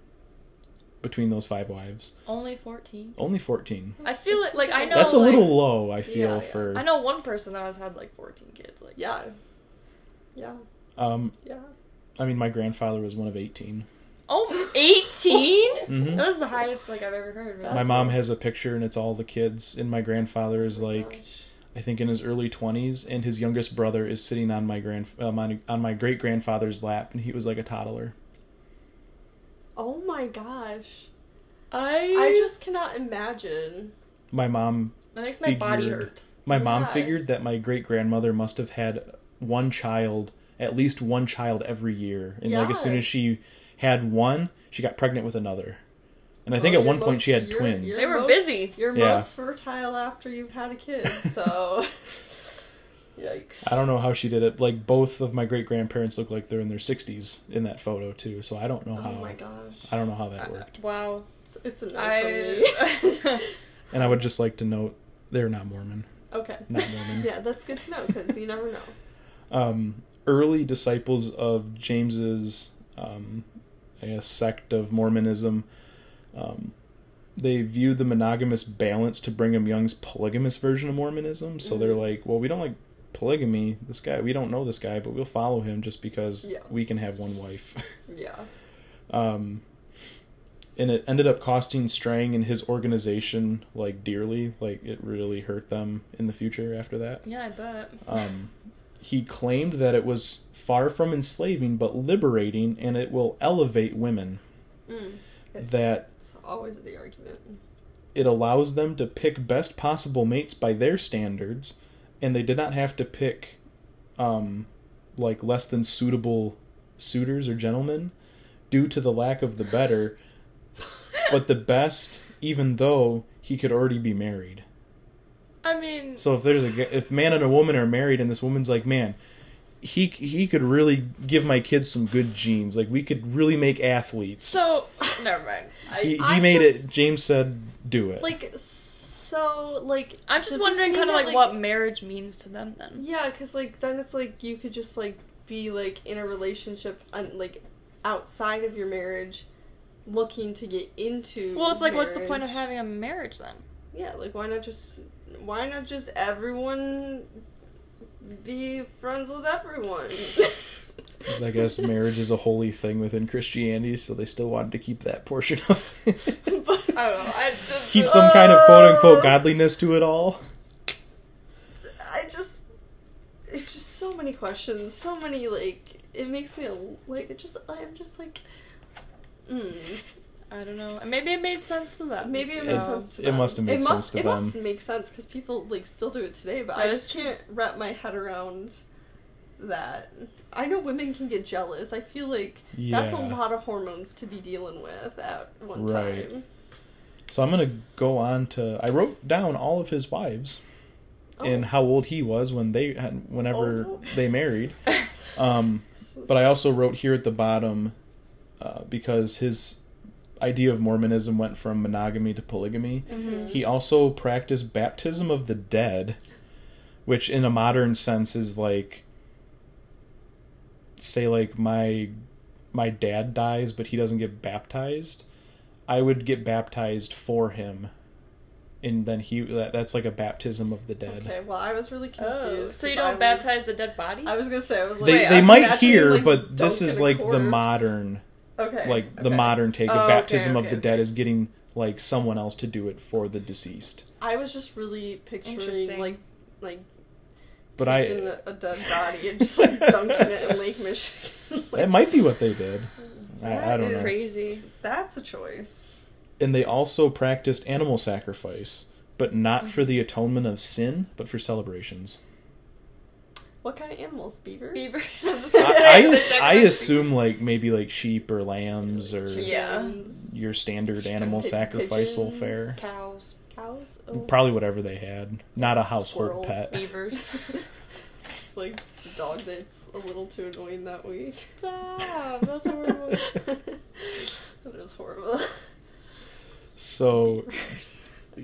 Between those five wives, Only fourteen. only fourteen. I feel it like I know. That's a like, little low. I feel Yeah, yeah. for. I know one person that has had like fourteen kids. Like, Yeah. Yeah. Um, Yeah. I mean, my grandfather was one of eighteen. oh, 18? Mhm. That was the highest like I've ever heard. That's my mom has a picture, and it's all the kids. And my grandfather is like, Gosh. I think, in his early twenties, and his youngest brother is sitting on my grand on, on my great grandfather's lap, and he was like a toddler. Oh my gosh. I I just cannot imagine. My mom that makes my body hurt. My mom figured that my great grandmother must have had one child, at least one child every year. And like as soon as she had one, she got pregnant with another. And I think Well, at you're one point she had you're- twins. They were most- busy. You're Yeah. most fertile after you've had a kid, so. Yikes. I don't know how she did it. Like both of my great grandparents look like they're in their 60s in that photo too. So I don't know Oh how. my gosh. I don't know how that Uh, worked. wow. It's, it's a no I. for me. And I would just like to note they're not Mormon. okay. Not Mormon. Yeah, that's good to know because you never know. um, early disciples of James's, um, I guess, sect of Mormonism, um, they viewed the monogamous balance to Brigham Young's polygamous version of Mormonism. So they're Mhm. like, well, we don't like polygamy. This guy, we don't know this guy, but we'll follow him just because Yeah. we can have one wife. Yeah. um, and it ended up costing Strang and his organization like dearly. Like it really hurt them in the future after that. yeah, I bet. Um, he claimed that it was far from enslaving but liberating, and it will elevate women. Mm. That It's always the argument. it allows them to pick best possible mates by their standards, and they did not have to pick, um, like less than suitable suitors or gentlemen, due to the lack of the better. but the best, even though he could already be married. I mean, So if there's a if man and a woman are married and this woman's like, man, he he could really give my kids some good genes. Like we could really make athletes. so never mind. I, he he made just- it. James said, "Do it." Like, so, like. I'm just wondering, kind of like, what marriage means to them then. Yeah, because, like, then it's like you could just, like, be, like, in a relationship, un- like, outside of your marriage, looking to get into. Well, it's like, what's the point of having a marriage then? Yeah, like, why not just. Why not just everyone be friends with everyone? 'Cause I guess marriage is a holy thing within Christianity, so they still wanted to keep that portion of it. I don't know. I just keep some kind of quote unquote godliness to it all. I just it's just so many questions, so many like it makes me like it just I'm just like mm, I don't know. Maybe it made sense to them. maybe it so- made sense to them. It them. must have made it sense must, to it them. must make sense because people like still do it today, but I That is just can't wrap my head around that. I know women can get jealous. I feel like that's a lot of hormones to be dealing with at one Right. time. So I'm gonna go on to. I wrote down all of his wives and Oh. how old he was when they had, whenever Oh. they married. Um, but I also wrote here at the bottom uh, because his idea of Mormonism went from monogamy to polygamy. Mhm. He also practiced baptism of the dead, which in a modern sense is like say like my my dad dies but he doesn't get baptized. I would get baptized for him. And then he that, that's like a baptism of the dead. Okay, well I was really oh, confused. Oh, so you don't baptize was- the dead body? I was gonna say I was like They Wait, they might hear, like, but this is a like the modern Okay. like the modern take Oh, of okay, baptism of okay, the dead is getting like someone else to do it for the deceased. I was just really picturing like like But I taking a, a dead body and just like dunking it in Lake Michigan. it might be what they did. I, I don't is- know. Crazy. That's a choice. And they also practiced animal sacrifice, but not for the mm-hmm. atonement of sin, but for celebrations. What kind of animals? Beavers. Beaver. I was just gonna I, I, the ass- dead I body. assume like maybe like sheep or lambs or Yeah. Your standard animal Pi- sacrificial pigeons. fare. cows, Cows. Oh. Probably whatever they had. Not a household Squirrels. pet. beavers. Just like a dog that's a little too annoying that week. Stop. That's horrible. that is horrible. So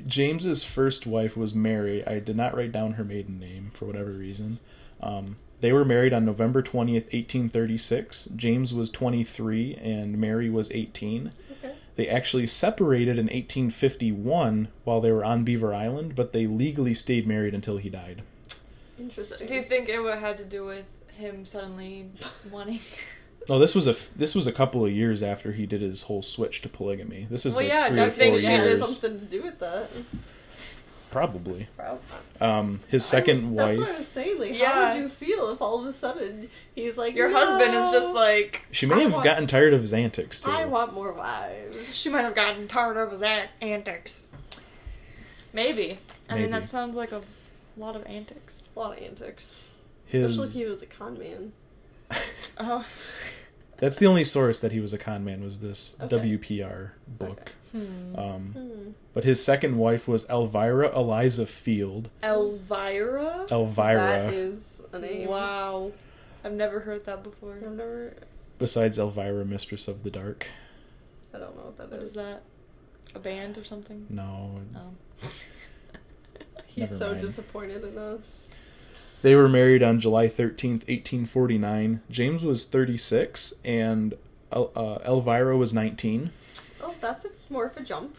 James's first wife was Mary. I did not write down her maiden name for whatever reason. Um, they were married on November 20th, 1836. James was 23 and Mary was 18. Okay. They actually separated in 1851 while they were on Beaver Island, but they legally stayed married until he died. Interesting. Do you think it would had to do with him suddenly wanting? No, this was a this was a couple of years after he did his whole switch to polygamy. This is Well, like yeah, three don't or think four she yeah, it years, has something to do with that. Probably. Bro. Um, his second That's wife. what I was saying. Like, Yeah. how would you feel if all of a sudden he's like, Your husband is just like She may I have want- gotten tired of his antics too. I want more wives. she might have gotten tired of his an- antics. Maybe. I mean, that sounds like a lot of antics. a lot of antics, His especially if he was a con man. Oh. That's the only source that he was a con man was this Okay. WPR book. Hmm. Um, Hmm. but his second wife was Elvira Eliza Field. Elvira? Elvira, That is a name. Wow. I've never heard that before. I've never. besides Elvira, Mistress of the Dark. I don't know what that What is. is that? A band or something? No, Oh. He's Never so mind. disappointed in us. They were married on July 13th, 1849. James was 36 and El- uh, Elvira was 19. Oh, that's a, more of a jump.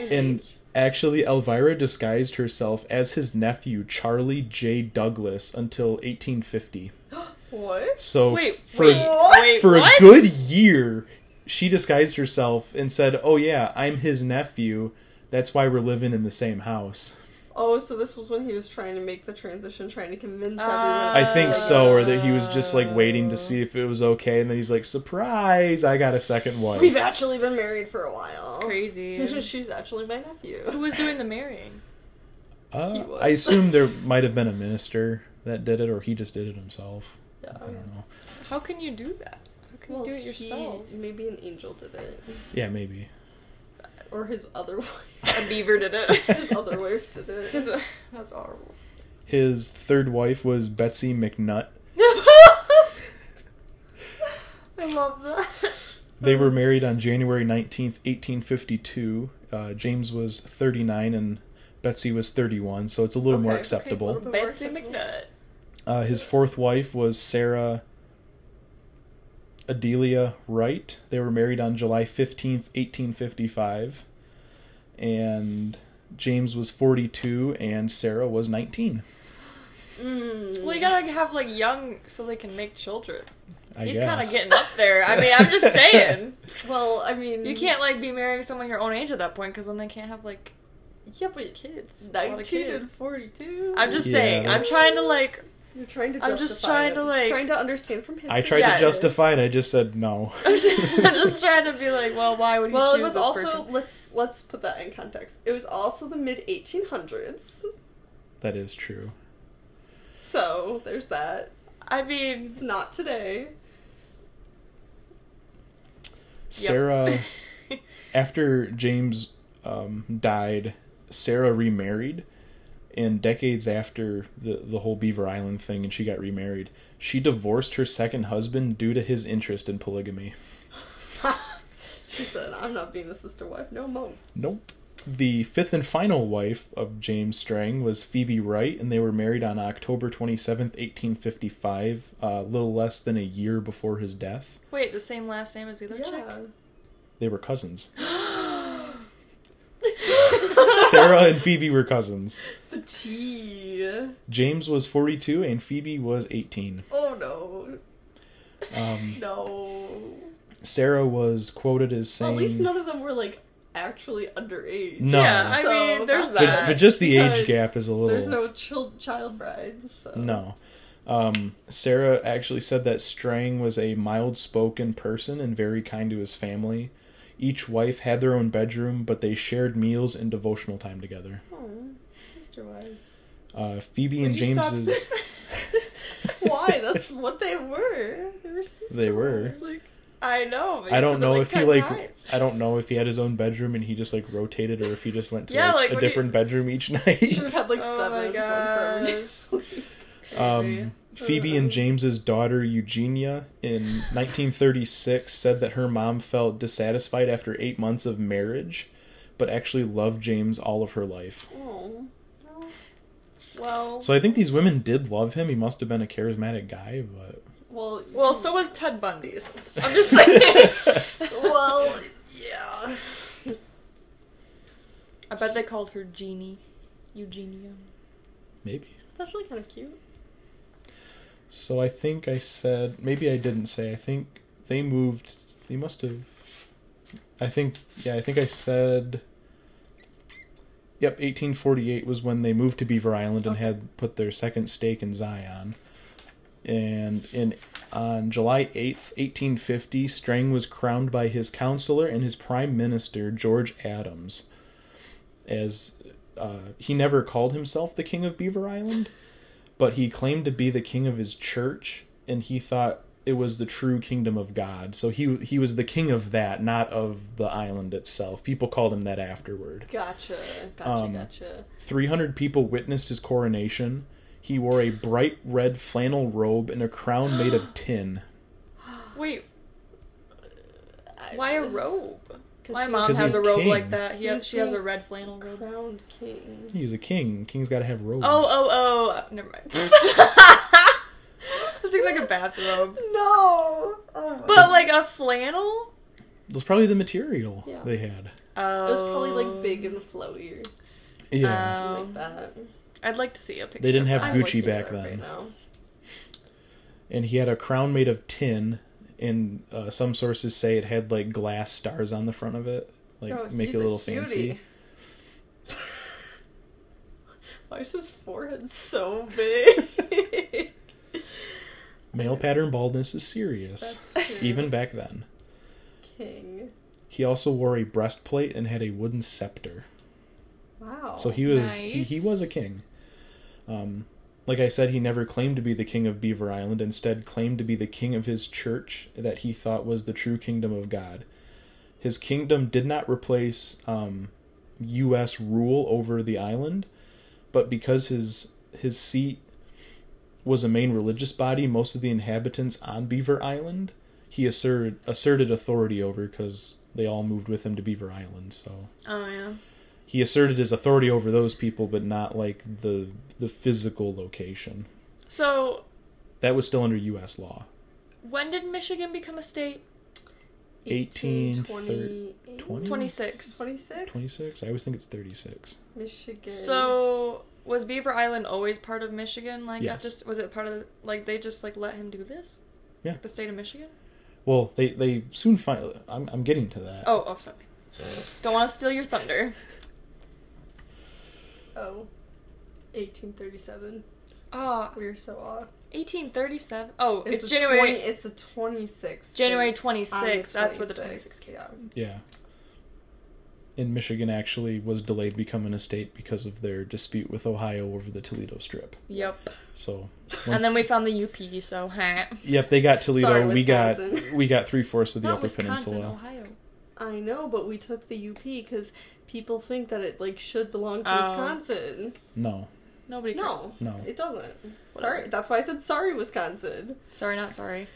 And age. actually, Elvira disguised herself as his nephew, Charlie J. Douglas, until 1850. What? So Wait, for, wait, wait, for what? a good year, she disguised herself and said, Oh, yeah, I'm his nephew. That's why we're living in the same house. Oh, so this was when he was trying to make the transition, trying to convince Ah. everyone. I think so, or that he was just like waiting to see if it was okay, and then he's like, "Surprise! I got a second wife." We've actually been married for a while. It's crazy. She's actually my nephew. Who was doing the marrying? Uh, I assume there might have been a minister that did it, or he just did it himself. Yeah. I don't know. How can you do that? How can Well, you do it he- yourself? maybe an angel did it, Yeah, maybe. Or his other wife. A beaver did it. his other wife did it. His- That's horrible. His third wife was Betsy McNutt. I love that. They were married on January nineteenth, eighteen fifty-two. Uh, James was thirty-nine and Betsy was thirty-one, so it's a little more Okay, okay, acceptable. little bit more Betsy acceptable. McNutt. Uh, his fourth wife was Sarah Adelia Wright. They were married on July 15th, 1855. And James was 42 and Sarah was 19. Mm. Well, you gotta have like young so they can make children. I He's kind of getting up there. I mean, I'm just saying. Well, I mean, You can't like be marrying someone your own age at that point because then they can't have like Yeah, but kids. A lot of nineteen and forty-two. I'm just Yeah, saying. I'm trying to like. You're trying to. I'm just trying it. to, like- trying to understand from his. I tried Yes. to justify it. I just said no. I'm just trying to be like, well, why would he Well, it was this also person? let's let's put that in context. It was also the mid 1800s, that is true. so there's that. I mean, It's not today. Sarah, after James um, died, Sarah remarried. And decades after the, the whole Beaver Island thing and she got remarried, she divorced her second husband due to his interest in polygamy. she said, "I'm not being a sister wife no more." Nope. The fifth and final wife of James Strang was Phoebe Wright, and they were married on October 27th, 1855, uh, a little less than a year before his death. wait, the same last name as the other chick? Yeah. They were cousins. Sarah and Phoebe were cousins. the tea. James was 42 and Phoebe was 18. Oh no, Um, no. Sarah was quoted as Well, saying, at least none of them were like actually underage. No. Yeah, I So mean, there's that's- that. but, but just the age gap is a little. There's no child child brides. So. No. Um, Sarah actually said that Strang was a mild spoken person and very kind to his family. Each wife had their own bedroom, but they shared meals and devotional time together. Oh, sister wives. Uh, Phoebe Would and James's. Why? That's what they were. They were sister They were. Like, I know. but I don't know that, if he 10 like times. I don't know if he had his own bedroom and he just like rotated or if he just went to Yeah, like, like, a when you- different bedroom each Should have night. had like Oh seven. my one for every gosh. day. Um, Phoebe and uh-huh. James's daughter Eugenia in 1936 said that her mom felt dissatisfied after eight months of marriage, but actually loved James all of her life. Oh. Well, So I think these women did love him. He must have been a charismatic guy, but Well. well, so was Ted Bundy's. I'm just saying. Well, yeah. I bet they called her Jeannie, Eugenia. maybe. It's actually kind of cute. So I think I said maybe I didn't say. I think they moved. They must have. I think yeah. I think I said. Yep, 1848 was when they moved to Beaver Island and had put their second stake in Zion. And in on July 8th, 1850, Strang was crowned by his counselor and his prime minister George Adams. As uh, he never called himself the king of Beaver Island, but he claimed to be the king of his church, and he thought it was the true kingdom of God. So he he was the king of that, not of the island itself. People called him that afterward. Gotcha. Gotcha. Um, gotcha. 300 people witnessed his coronation. He wore a bright red flannel robe and a crown made of tin. Wait, why a robe? 'Cause My mom has he's a robe king. like that. He has, she has a red flannel robe. crowned king. He's a king. King's got to have robes. Oh, oh, oh. Uh, never mind. I was thinking like a bathrobe. No. Oh. But like a flannel? It was probably the material Yeah. they had. Oh. it was probably like big and flowy, Yeah. Oh. like um, that. I'd like to see a picture. They didn't have that. Gucci back then. Right and he had a crown made of tin and uh, some sources say it had like glass stars on the front of it like Oh, make it a little cutie. fancy Why is his forehead so big? male pattern baldness is serious even back then king. he also wore a breastplate and had a wooden scepter Wow. so he was he, he was a king um like i said he never claimed to be the king of beaver island instead claimed to be the king of his church that he thought was the true kingdom of god his kingdom did not replace um, us rule over the island but because his his seat was a main religious body most of the inhabitants on beaver island he asserted asserted authority over because they all moved with him to beaver island so Oh yeah. He asserted his authority over those people, but not like the the physical location. So That was still under U.S. law. when did Michigan become a state? 18, 1828? 20? 26. 26? Twenty six. I always think it's thirty six. Michigan. So was Beaver Island always part of Michigan? Like Yes. this, was it part of like they just like let him do this? Yeah. The state of Michigan. Well, they they soon find. I'm I'm getting to that. Oh, oh, sorry. Don't want to steal your thunder. Oh. 1837. Ah, We're so off. 1837. Oh, it's, a January 20, it's a 26th. January On the 26th. That's where the 26th, 26th came. out. Yeah. And Michigan actually was delayed becoming a state because of their dispute with Ohio over the Toledo Strip. Yep. So. And then we found the UP. So, huh. Yep, they got Toledo. Sorry, we got we got three fourths of the Not Upper Wisconsin, Peninsula. Ohio. I know, but we took the UP because people think that it like should belong to Oh. Wisconsin. No, Nobody. cares. No, no. it doesn't. Sorry, that's why I said sorry, Wisconsin. Sorry, not sorry.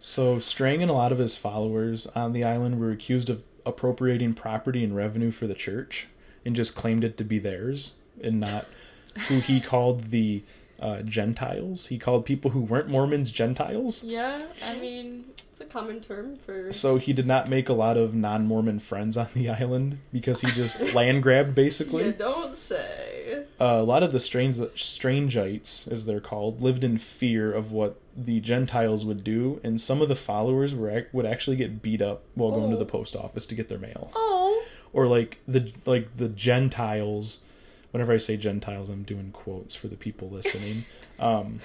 So Strang and a lot of his followers on the island were accused of appropriating property and revenue for the church and just claimed it to be theirs and not who he called the uh, Gentiles. He called people who weren't Mormons Gentiles. Yeah, I mean, It's a common term for. So he did not make a lot of non-Mormon friends on the island because he just land grabbed basically. You don't say. uh, a lot of the strange Strangites, as they're called, lived in fear of what the Gentiles would do, and some of the followers were ac- would actually get beat up while going to Oh. the post office to get their mail, oh, or like the like the Gentiles. Whenever I say Gentiles, I'm doing quotes for the people listening. Um,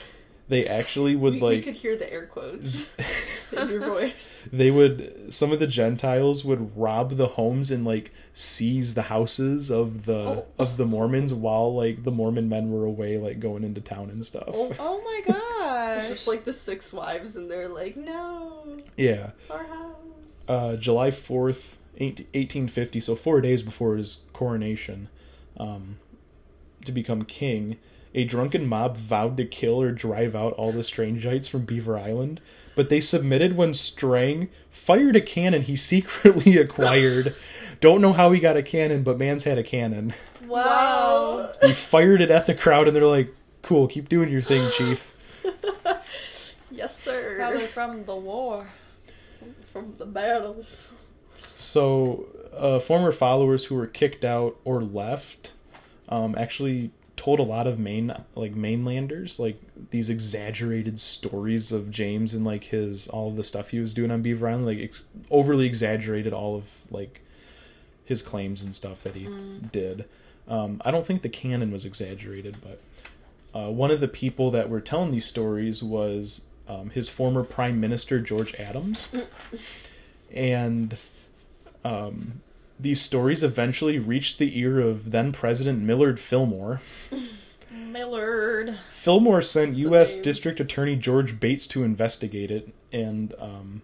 they actually would We, we like could hear the air quotes in your voice. they would some of the gentiles would rob the homes and like seize the houses of the Oh. of the mormons while like the mormon men were away like going into town and stuff Oh. oh my gosh. Just like the six wives, and they're like, "No, yeah it's our house." uh july 4th 1850 so four days before his coronation um to become king a drunken mob vowed to kill or drive out all the Strangites from Beaver Island, but they submitted when Strang fired a cannon he secretly acquired. Don't know how he got a cannon, but man's had a cannon. wow. He fired it at the crowd, and they're like, "Cool, keep doing your thing, chief." yes, sir. Probably from the war. from the battles. So, uh, former followers who were kicked out or left um, actually told a lot of main like mainlanders like these exaggerated stories of James and like his all of the stuff he was doing on Beaver Island, like ex- overly exaggerated all of like his claims and stuff that he did. Um, I don't think the cannon was exaggerated, but uh, one of the people that were telling these stories was um, his former prime minister George Adams, and um, these stories eventually reached the ear of then President Millard Fillmore. Millard. Fillmore sent U.S. District Attorney George Bates to investigate it, and um,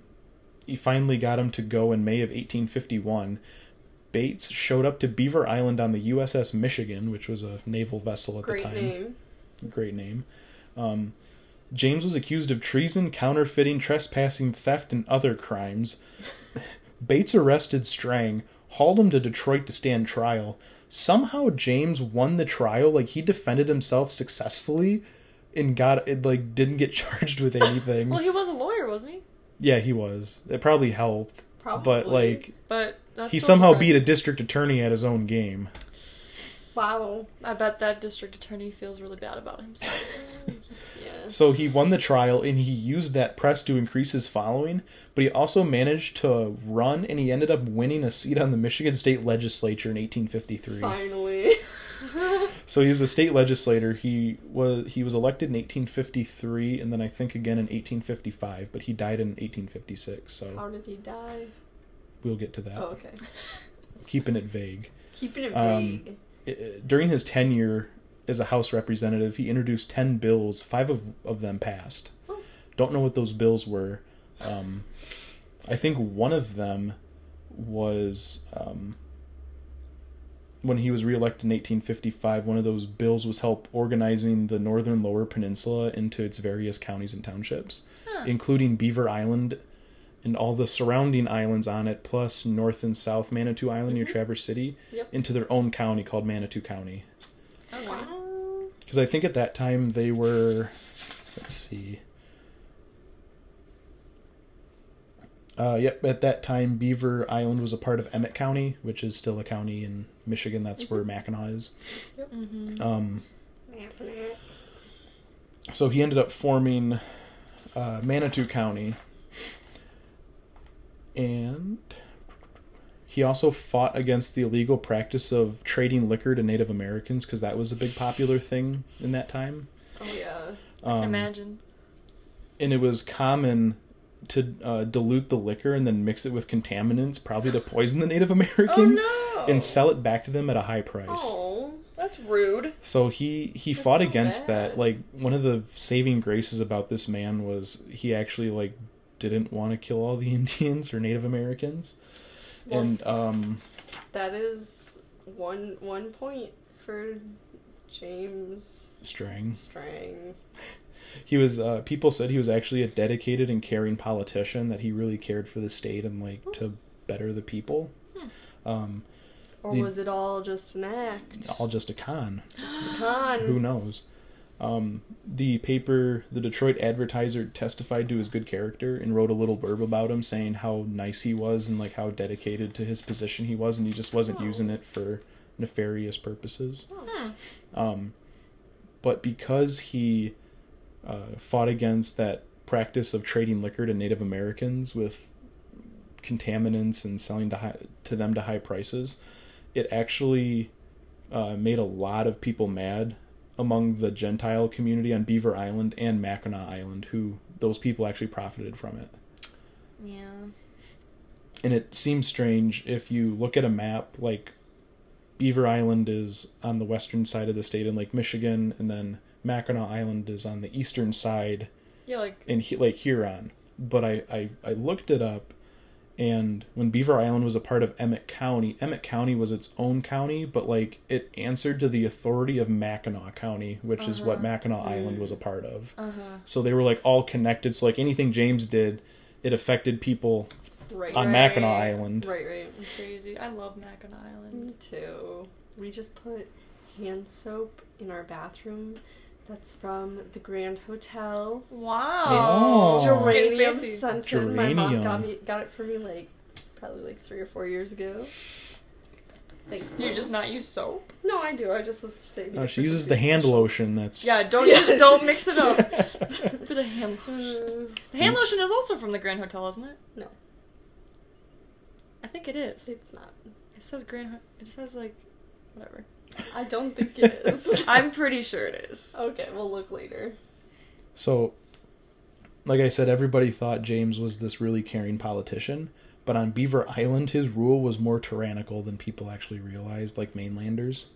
he finally got him to go in May of 1851. Bates showed up to Beaver Island on the USS Michigan, which was a naval vessel at Great the time. name. Great name. Um, James was accused of treason, counterfeiting, trespassing, theft, and other crimes. Bates arrested Strang, hauled him to Detroit to stand trial. Somehow James won the trial, like he defended himself successfully, and got it. Like didn't get charged with anything. Well, he was a lawyer, wasn't he? yeah, he was. It probably helped, Probably. but like But that's he somehow surprising. beat a district attorney at his own game. Wow. I bet that district attorney feels really bad about himself. So he won the trial and he used that press to increase his following, but he also managed to run and he ended up winning a seat on the Michigan State Legislature in 1853. Finally. So he was a state legislator. He was he was elected in 1853 and then I think again in 1855, but he died in 1856. So How did he die? we'll get to that. Oh, okay. Keeping it vague. Keeping it Um, vague. I- During his tenure as a House representative, he introduced 10 bills. Five of, of them passed. Oh. Don't know what those bills were. Um, I think one of them was um, when he was reelected in 1855. One of those bills was help organizing the northern lower peninsula into its various counties and townships, Huh. including Beaver Island and all the surrounding islands on it, plus North and South Manitou Island near Traverse City, Yep. into their own county called Manitou County. Okay. Wow. Because I think at that time they were, let's see. Uh, yep, at that time Beaver Island was a part of Emmet County, which is still a county in Michigan. That's where Mackinac is. Mm-hmm. Um, so he ended up forming uh, Manitou County, and he also fought against the illegal practice of trading liquor to Native Americans because that was a big popular thing in that time. Oh yeah. Um, Imagine. and it was common to uh, dilute the liquor and then mix it with contaminants, probably to poison the Native Americans, oh no. and sell it back to them at a high price. Oh, that's rude. So he he That's fought so against that. Like one of the saving graces about this man was he actually like didn't want to kill all the Indians or Native Americans. Well- and um That is one one point for James Strang. Strang. He was uh people said he was actually a dedicated and caring politician that he really cared for the state and like to better the people. Um Or The- was it all just an act? all just a con. Just a con. Who knows? Um, the paper, the Detroit Advertiser, testified to his good character and wrote a little blurb about him, saying how nice he was and like how dedicated to his position he was, and he just wasn't Oh. using it for nefarious purposes. Hmm. Um, but because he uh, fought against that practice of trading liquor to Native Americans with contaminants and selling to high, to them to high prices, it actually uh, made a lot of people mad among the Gentile community on Beaver Island and Mackinac Island, who those people actually profited from it. Yeah. And it seems strange if you look at a map, like Beaver Island is on the western side of the state in Lake Michigan, and then Mackinac Island is on the eastern side Yeah, like in Lake Huron. But I, I, I looked it up, and when Beaver Island was a part of Emmet County, Emmet County was its own county, but like it answered to the authority of Mackinac County, which is what Uh-huh. Mackinac Island was a part of. uh huh. So they were like all connected. So like anything James did, it affected people Right. on Right. Mackinac Island. Right, right. It's Crazy. I love Mackinac Me Island. too. We just put hand soap in our bathroom. That's from the Grand Hotel. Wow. It's Getting Geranium fancy. scented. My mom got me got it for me like probably like three or four years ago. Thanks. Do you just not use soap? No, I do. I just was saving. Oh, it she uses the hand special. lotion. That's Yeah, don't Yeah. don't mix it up. For the hand lotion. Uh, The hand Oops. lotion is also from the Grand Hotel, isn't it? No. I think it is. it's not. It says Grand. It says like, whatever. I don't think it is. I'm pretty sure it is. okay, we'll look later. So, like I said, everybody thought James was this really caring politician, But on Beaver Island, his rule was more tyrannical than people actually realized, like mainlanders.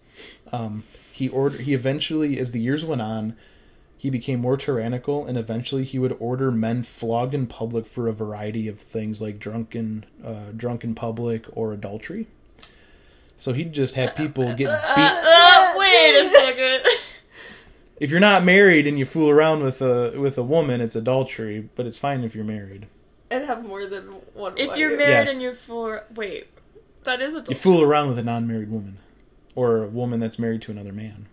Um, he ordered. He eventually, as the years went on, he became more tyrannical, and eventually he would order men flogged in public for a variety of things, like drunken, uh, drunk in public or adultery. So he'd just have people get uh, uh, beat. Uh, uh, wait a second. If you're not married and you fool around with a with a woman, it's adultery. But it's fine if you're married. And have more than one. If wife. you're married Yes. and you're for wait, that is a You fool around with a non-married woman, or a woman that's married to another man.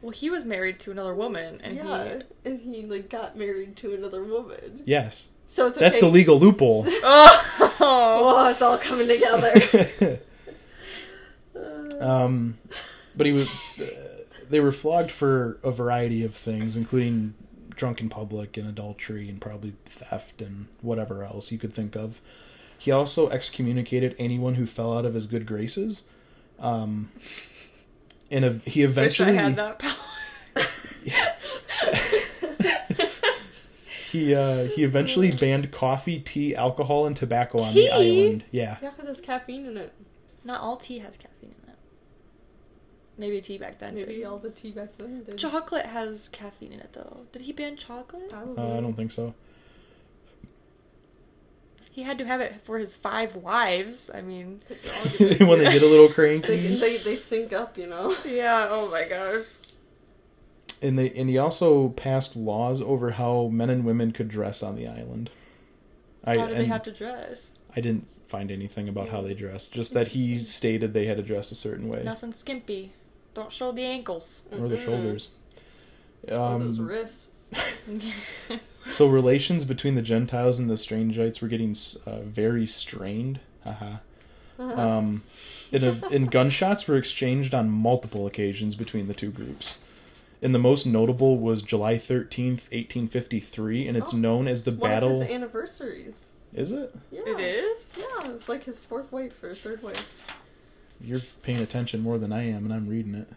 Well, he was married to another woman, and yeah, and he like got married to another woman. Yes, So it's okay. that's the legal loophole. Oh. Oh, it's all coming together. Um, but he was. Uh, they were flogged for a variety of things, including drunk in public and adultery and probably theft and whatever else you could think of. He also excommunicated anyone who fell out of his good graces. Um, and he Wish eventually I had that power. he uh, he eventually banned coffee, tea, alcohol, and tobacco on Tea? the island. Yeah, yeah, because there's caffeine in it. Not all tea has caffeine. Maybe tea back then. Maybe did. all the tea back then did. Chocolate has caffeine in it though. Did he ban chocolate? Probably. uh, I don't think so. He had to have it for his five wives. I mean, when they get a little they, cranky, they they sync up, you know. yeah. Oh my gosh. and they and he also passed laws over how men and women could dress on the island. I How do they have to dress? I didn't find anything about how they dressed. Just that he stated they had to dress a certain way, Nothing skimpy. Don't show the ankles. or the Mm-mm. shoulders. Or those Um, wrists. so relations between the Gentiles and the Strangites were getting uh, very strained. Haha. Um, and, a, and gunshots were exchanged on multiple occasions between the two groups. And the most notable was July 13th, 1853, and it's Oh, known as the It's one Battle. of his anniversaries. Is it? Yeah. It is. Yeah, it was like his fourth wife or third wife. You're paying attention more than I am, and I'm reading it.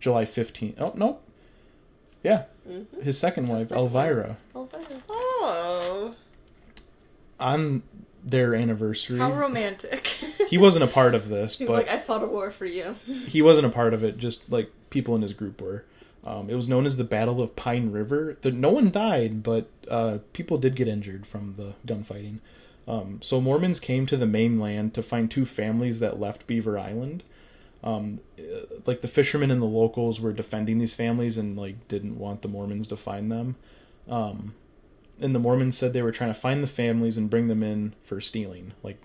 July 15th. Oh, nope. Yeah, Mm-hmm. his second wife, second Elvira. Elvira. Oh, On their anniversary. how romantic. He wasn't a part of this, He's but like, I fought a war for you. he wasn't a part of it. Just like people in his group were. Um, it was known as the Battle of Pine River. The, no one died, but uh, people did get injured from the gunfighting. Um, so Mormons came to the mainland to find two families that left Beaver Island. Um, uh, like the fishermen and the locals were defending these families and like didn't want the Mormons to find them. Um, and the Mormons said they were trying to find the families and bring them in for stealing, like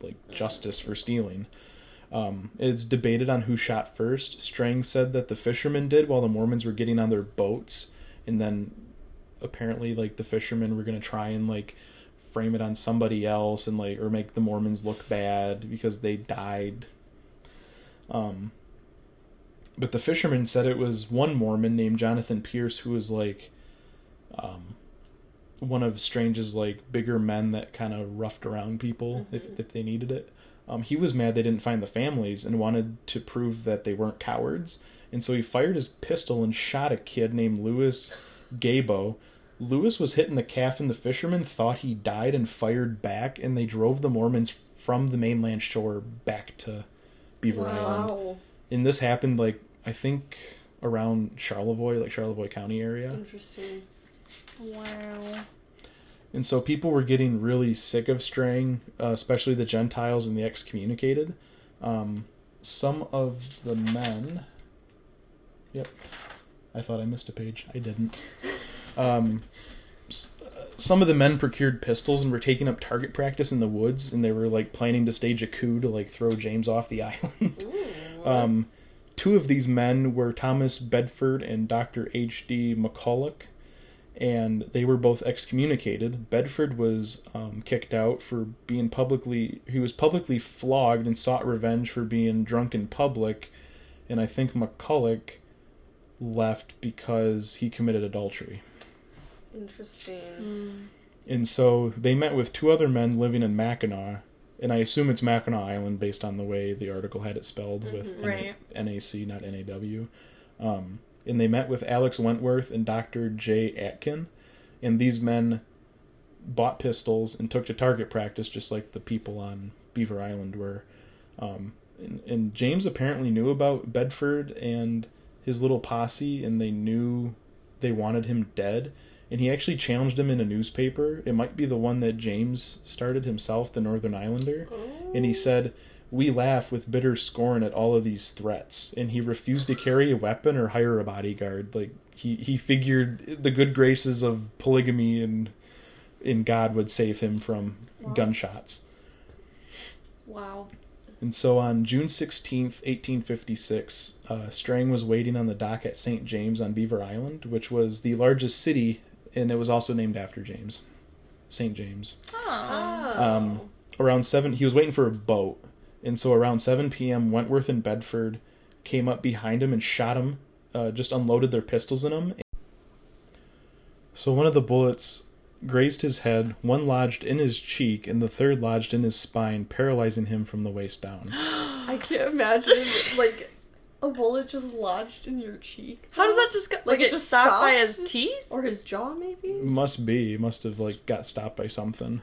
like justice for stealing. Um, it's debated on who shot first. Strang said that the fishermen did while the Mormons were getting on their boats, and then apparently like the fishermen were gonna try and like frame it on somebody else and like or make the Mormons look bad because they died. Um, but the fishermen said it was one Mormon named Jonathan Pierce who was like, um, one of Strang's like bigger men that kind of roughed around people if if they needed it. Um, he was mad they didn't find the families and wanted to prove that they weren't cowards, and so he fired his pistol and shot a kid named Louis Gabo. Lewis was hitting the calf, and the fishermen thought he died and fired back, and they drove the Mormons from the mainland shore back to Beaver Island. And this happened like I think around Charlevoix, like Charlevoix County area. Interesting. wow. And so people were getting really sick of Strang, uh, especially the Gentiles and the excommunicated. Um, some of the men. Yep. I thought I missed a page. I didn't. Um, some of the men procured pistols and were taking up target practice in the woods, and they were like planning to stage a coup to like throw James off the island. um, two of these men were Thomas Bedford and Dr. H.D. McCulloch and they were both excommunicated. Bedford was um, kicked out for being publicly. He was publicly flogged and sought revenge for being drunk in public, and I think McCulloch left because he committed adultery. Interesting. And so they met with two other men living in Mackinac, and I assume it's Mackinac Island based on the way the article had it spelled with N- Right. NAC, not NAW. Um, and they met with Alex Wentworth and Dr. J. Atkin, and these men bought pistols and took to target practice, just like the people on Beaver Island were. Um, and, and James apparently knew about Bedford and his little posse, and they knew they wanted him dead. And he actually challenged him in a newspaper. It might be the one that James started himself, the Northern Islander. And he said, We laugh with bitter scorn at all of these threats. And he refused to carry a weapon or hire a bodyguard. Like, he, he figured the good graces of polygamy and in God would save him from gunshots. Wow. And so on June 16th, 1856, uh, Strang was waiting on the dock at St. James on Beaver Island, which was the largest city, and it was also named after James. St. James. Oh. Um, around 7, he was waiting for a boat. And so around 7 p.m., Wentworth and Bedford came up behind him and shot him, uh, just unloaded their pistols in him. So one of the bullets grazed his head, one lodged in his cheek, and the third lodged in his spine, paralyzing him from the waist down. I can't imagine like a bullet just lodged in your cheek. How does that just go? Like, Like, it it just stopped by his teeth? Or his jaw, maybe? Must be. Must have like got stopped by something.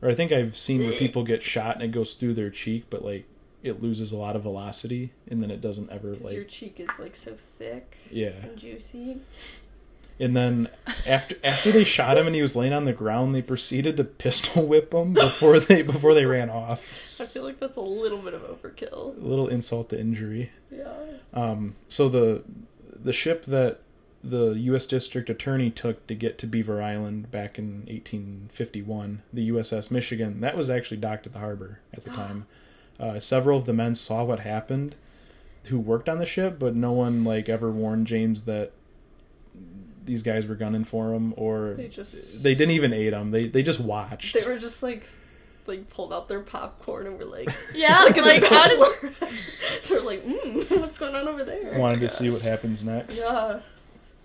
Or I think I've seen where people get shot and it goes through their cheek, but like it loses a lot of velocity and then it doesn't ever like your cheek is like so thick yeah. and juicy. And then after after they shot him and he was laying on the ground, they proceeded to pistol whip him before they before they ran off. I feel like that's a little bit of overkill. A little insult to injury. Yeah. Um, so the the ship that the U.S. District Attorney took to get to Beaver Island back in 1851, the USS Michigan, that was actually docked at the harbor at the time. Uh, several of the men saw what happened, who worked on the ship, but no one like ever warned James that these guys were gunning for him, or They just they didn't even aid him. They they just watched. they were just like like pulled out their popcorn and were like Yeah, Look at like how does. They're like, mm, what's going on over there? wanted to see what happens next. Yeah.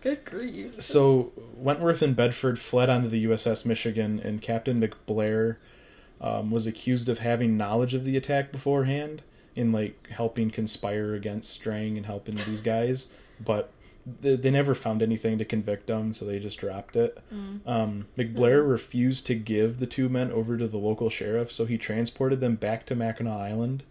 Good grief. So Wentworth and Bedford fled onto the USS Michigan, and Captain McBlair um, was accused of having knowledge of the attack beforehand, in like helping conspire against Strang and helping these guys. But they, they never found anything to convict him, so they just dropped it. Um, McBlair refused to give the two men over to the local sheriff, so he transported them back to Mackinac Island,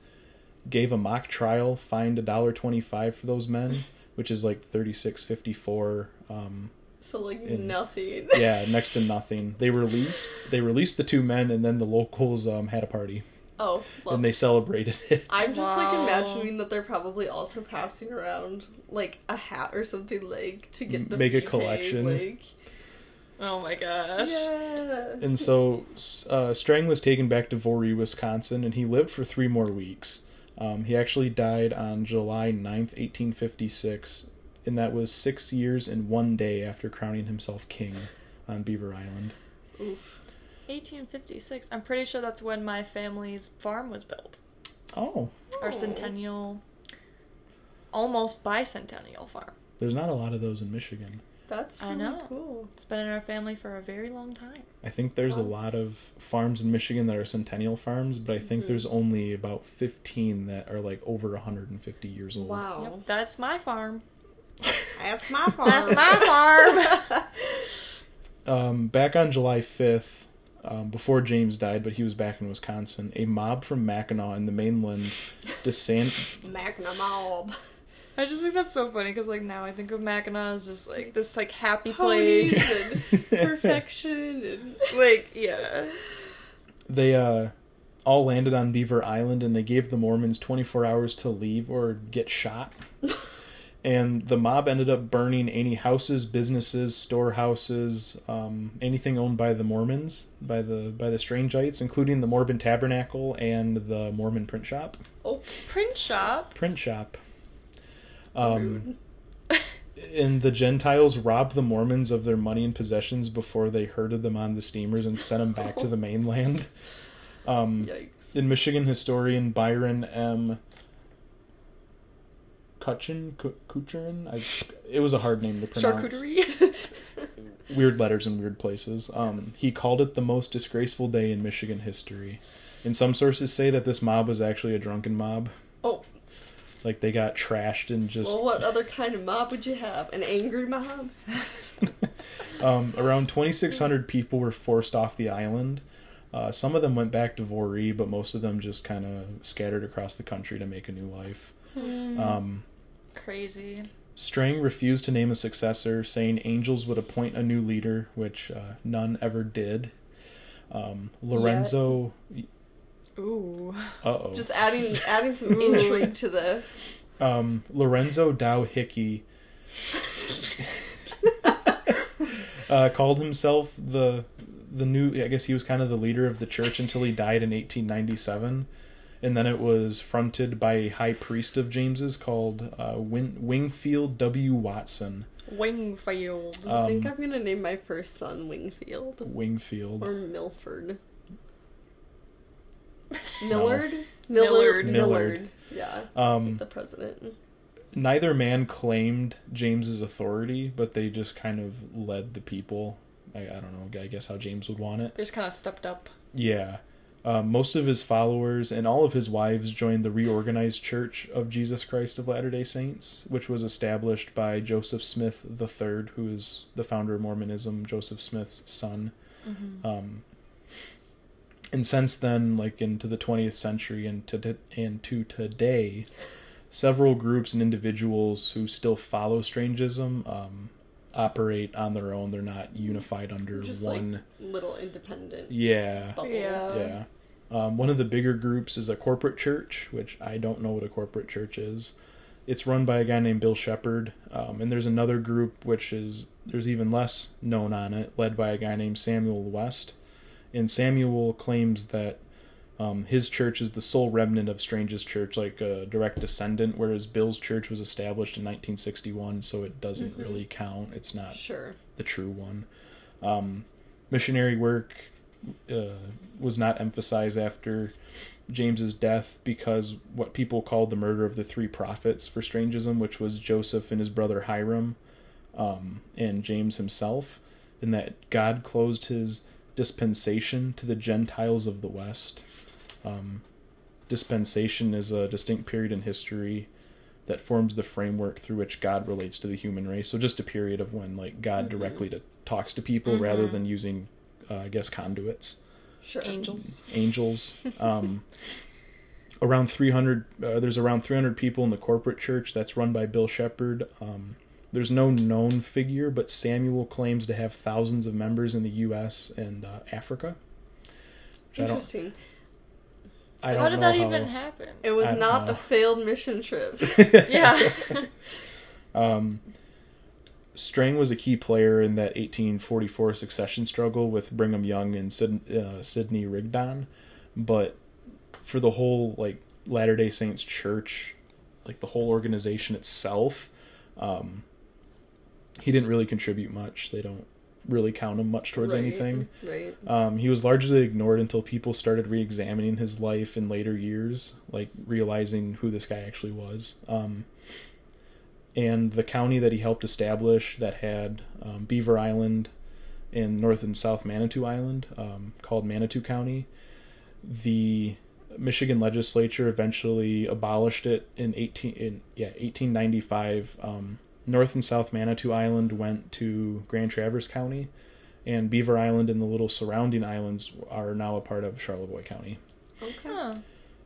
gave a mock trial, fined a dollar twenty-five for those men, which is like thirty-six fifty-four. Um, So like In- nothing. yeah, next to nothing. They released they released the two men, and then the locals um, had a party Oh, love and they celebrated it. I'm just like imagining that they're probably also passing around like a hat or something like to get the Make a fee paid, collection. Like, Oh my gosh. yeah. and so uh, Strang was taken back to Voree, Wisconsin, and he lived for three more weeks. Um, he actually died on July 9th, 1856, and that was six years and one day after crowning himself king on Beaver Island. Oof. 1856. I'm pretty sure that's when my family's farm was built. Oh, Our Oh. centennial, almost bicentennial farm. there's not a lot of those in Michigan. That's I know. cool. It's been in our family for a very long time. I think there's a lot of farms in Michigan that are centennial farms, but I think Mhm. there's only about 15 that are like over 150 years old. Wow. Yep, that's my farm. That's my farm. That's my farm. Um, back on July 5th, um, before James died, but he was back in Wisconsin, a mob from Mackinac in the mainland descent. Magna Mob. I just think that's so funny because like now I think of Mackinac as just like this like happy place. and perfection and like yeah. they uh, all landed on Beaver Island and they gave the Mormons 24 hours to leave or get shot. And the mob ended up burning any houses, businesses, storehouses, um, anything owned by the Mormons, by the by the Strangites, including the Mormon Tabernacle and the Mormon print shop. oh, Print shop. Print shop. Um, and the Gentiles robbed the Mormons of their money and possessions before they herded them on the steamers and sent them back to the mainland. Um, Yikes. in Michigan, historian Byron M. Kutchin, Ku- Kucherin, I, it was a hard name to pronounce. Charcuterie. Weird letters in weird places. Um, He called it the most disgraceful day in Michigan history. And some sources say that this mob was actually a drunken mob. oh, Like they got trashed and just Well, what other kind of mob would you have? An angry mob? um, around 2,600 people were forced off the island. Uh, some of them went back to Voree, but most of them just kind of scattered across the country to make a new life. Um, Crazy. Strang refused to name a successor, saying angels would appoint a new leader, which uh, none ever did. Um, Lorenzo, Ooh. uh oh, Just adding adding some intrigue to this. um, Lorenzo Dow Hickey uh, called himself the the new. I guess he was kind of the leader of the church until he died in 1897, and then it was fronted by a high priest of James's called uh, Win- Wingfield W. Watson. Wingfield. I think Um, I'm gonna name my first son Wingfield Wingfield. or Milford. Millard? Millard. Millard. Millard. Yeah. Um, The president. neither man claimed James's authority, but they just kind of led the people. I, I don't know. I guess how James would want it. They just kind of stepped up. Yeah. Um, most of his followers and all of his wives joined the reorganized Church of Jesus Christ of Latter day Saints, which was established by Joseph Smith III, who is the founder of Mormonism, Joseph Smith's son. Um, and since then, like into the 20th century and to, and to today, several groups and individuals who still follow Strangism um, operate on their own. They're not unified under Just one. like little independent yeah. bubbles. Yeah. Yeah. Um, one of the bigger groups is a corporate church, which I don't know what a corporate church is. It's run by a guy named Bill Shepard, um, and there's another group which is there's even less known on it, led by a guy named Samuel West. And Samuel claims that um, his church is the sole remnant of Strang's church, like a direct descendant, whereas Bill's church was established in 1961, so it doesn't really count. It's not Sure. the true one. Um, missionary work uh, was not emphasized after James's death because what people called the murder of the three prophets for Strangism, which was Joseph and his brother Hyrum, um, and James himself, and that God closed his dispensation to the Gentiles of the West. Um, dispensation is a distinct period in history that forms the framework through which God relates to the human race. So just a period of when like God directly to, talks to people rather than using, uh, I guess, conduits, Sure. Angels. angels. Um, around 300, uh, there's around 300 people in the corporate church that's run by Bill Shepard. Um, there's no known figure, but Samuel claims to have thousands of members in the U.S. and uh, Africa. Which I don't, Interesting. I don't How did that how- even happen? It was I don't not know. a failed mission trip. Yeah. Um, Strang was a key player in that 1844 succession struggle with Brigham Young and Sid, uh, Sidney Rigdon, but for the whole like Latter Day Saints Church, like the whole organization itself, um, he didn't really contribute much. They don't really count him much towards Right, anything. Right. Um, he was largely ignored until people started re-examining his life in later years, like realizing who this guy actually was. Um, and the county that he helped establish that had um, Beaver Island and North and South Manitou Island, um, called Manitou County, the Michigan legislature eventually abolished it in 18 in yeah 1895. Um, North and South Manitou Island went to Grand Traverse County, and Beaver Island and the little surrounding islands are now a part of Charlevoix County. Okay. Huh.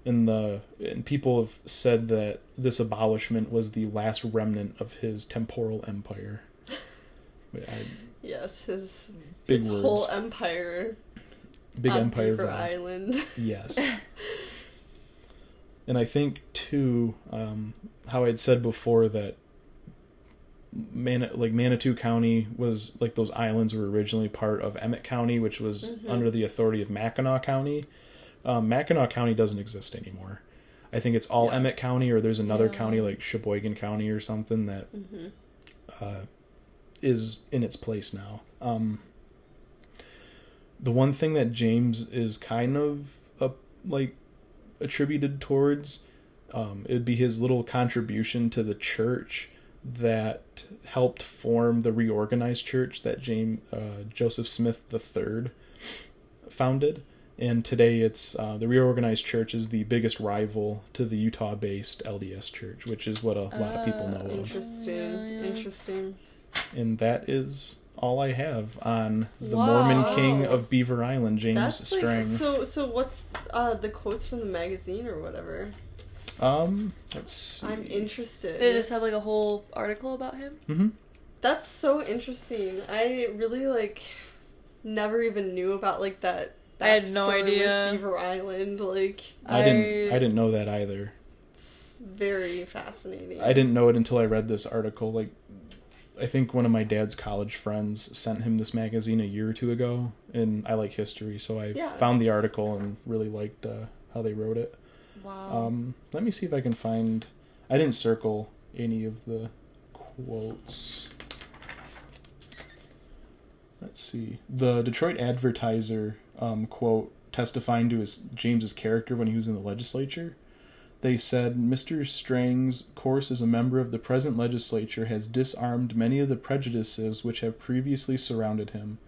And the and people have said that this abolishment was the last remnant of his temporal empire. I, Yes, his big his words, whole empire big empire. Beaver. Island. Yes. and I think too, um, how I had said before that Man- like Manitou County was like those islands were originally part of Emmet County, which was under the authority of Mackinac County. Um, Mackinac County doesn't exist anymore. I think it's all Yeah. Emmet County, or there's another Yeah. county like Sheboygan County or something that uh, is in its place now. Um, the one thing that James is kind of like attributed towards um, it'd be his little contribution to the church that helped form the reorganized church that James uh, Joseph Smith III founded, And today, it's uh, the reorganized church is the biggest rival to the Utah-based LDS Church, which is what a lot of people know of. Interesting. Yeah, yeah. Interesting. And that is all I have on the Wow. Mormon King of Beaver Island, James That's Strang. like so. So what's uh, the quotes from the magazine or whatever? Um, let's see. I'm interested. They just have like a whole article about him. Mm-hmm. That's so interesting. I really like never even knew about like that. I had no idea. Beaver Island, like I, didn't. I didn't know that either. it's very fascinating. I didn't know it until I read this article. Like, I think one of my dad's college friends sent him this magazine a year or two ago, and I like history, so I Yeah. found the article and really liked uh, how they wrote it. Wow. Um, let me see if I can find. I didn't circle any of the quotes. Let's see. The Detroit Advertiser um, quote testifying to his James's character when he was in the legislature. They said Mr. Strang's course as a member of the present legislature has disarmed many of the prejudices which have previously surrounded him.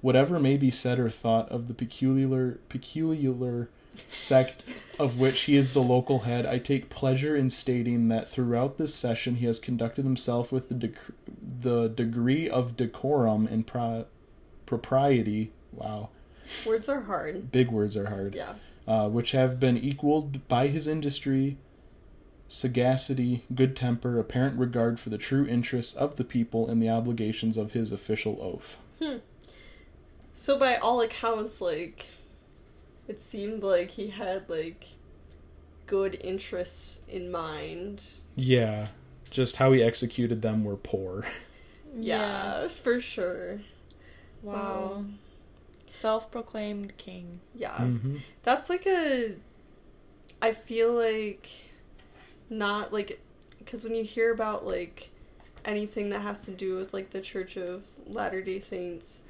Whatever may be said or thought of the peculiar peculiar sect of which he is the local head, I take pleasure in stating that throughout this session he has conducted himself with the, dec- the degree of decorum and pro- propriety. Wow, Words are hard. big words are hard. Yeah. Uh, which have been equaled by his industry, sagacity, good temper, apparent regard for the true interests of the people, and the obligations of his official oath. So by all accounts, like it seemed like he had like good interests in mind. Yeah, just how he executed them were poor. Yeah, for sure. Wow. Self-proclaimed king. Yeah. hmm That's like a. I feel like not like because when you hear about like anything that has to do with like the Church of Latter Day Saints,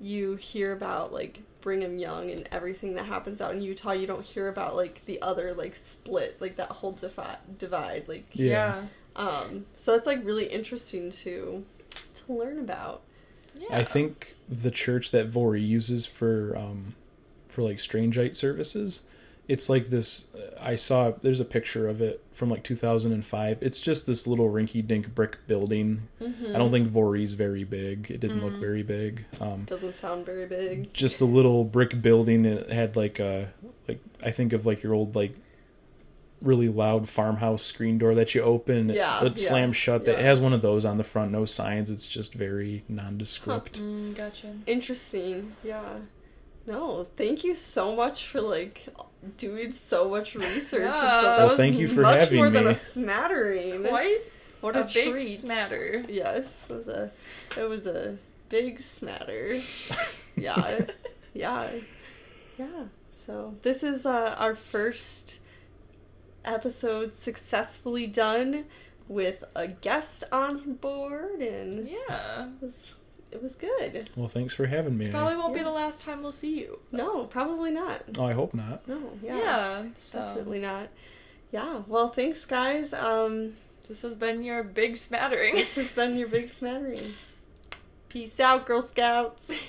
you hear about like Brigham Young and everything that happens out in Utah. You don't hear about like the other like split, like that whole defi- divide. Like, Yeah. um, so that's like really interesting to to learn about. Yeah. I think the church that Voree uses for um, for like Strangite services, it's like this. I saw there's a picture of it from like 2005. It's just this little rinky-dink brick building. Mm-hmm. I don't think Voree's very big. It didn't look Mm. very big. Um, Doesn't sound very big. just a little brick building. It had like a like I think of like your old like really loud farmhouse screen door that you open. Yeah, it yeah, slams shut. That yeah. it has one of those on the front. No signs. It's just very nondescript. Mm, gotcha. Interesting. Yeah. No, thank you so much for like doing so much research. and Yeah. stuff. That Well, was thank you for much having more than a smattering. Quite what a, a, big treat. smatter. Yes, it was a it was a big smatter. yeah, yeah, yeah. So this is uh, our first episode successfully done with a guest on board, and Yeah. it was it was good. Well, thanks for having me. This probably won't be the last time we'll see you. No, probably not. Oh, I hope not. No, Yeah. yeah, so definitely not. Yeah. Well, thanks, guys. Um, this has been your big smattering. this has been your big smattering. Peace out, Girl Scouts.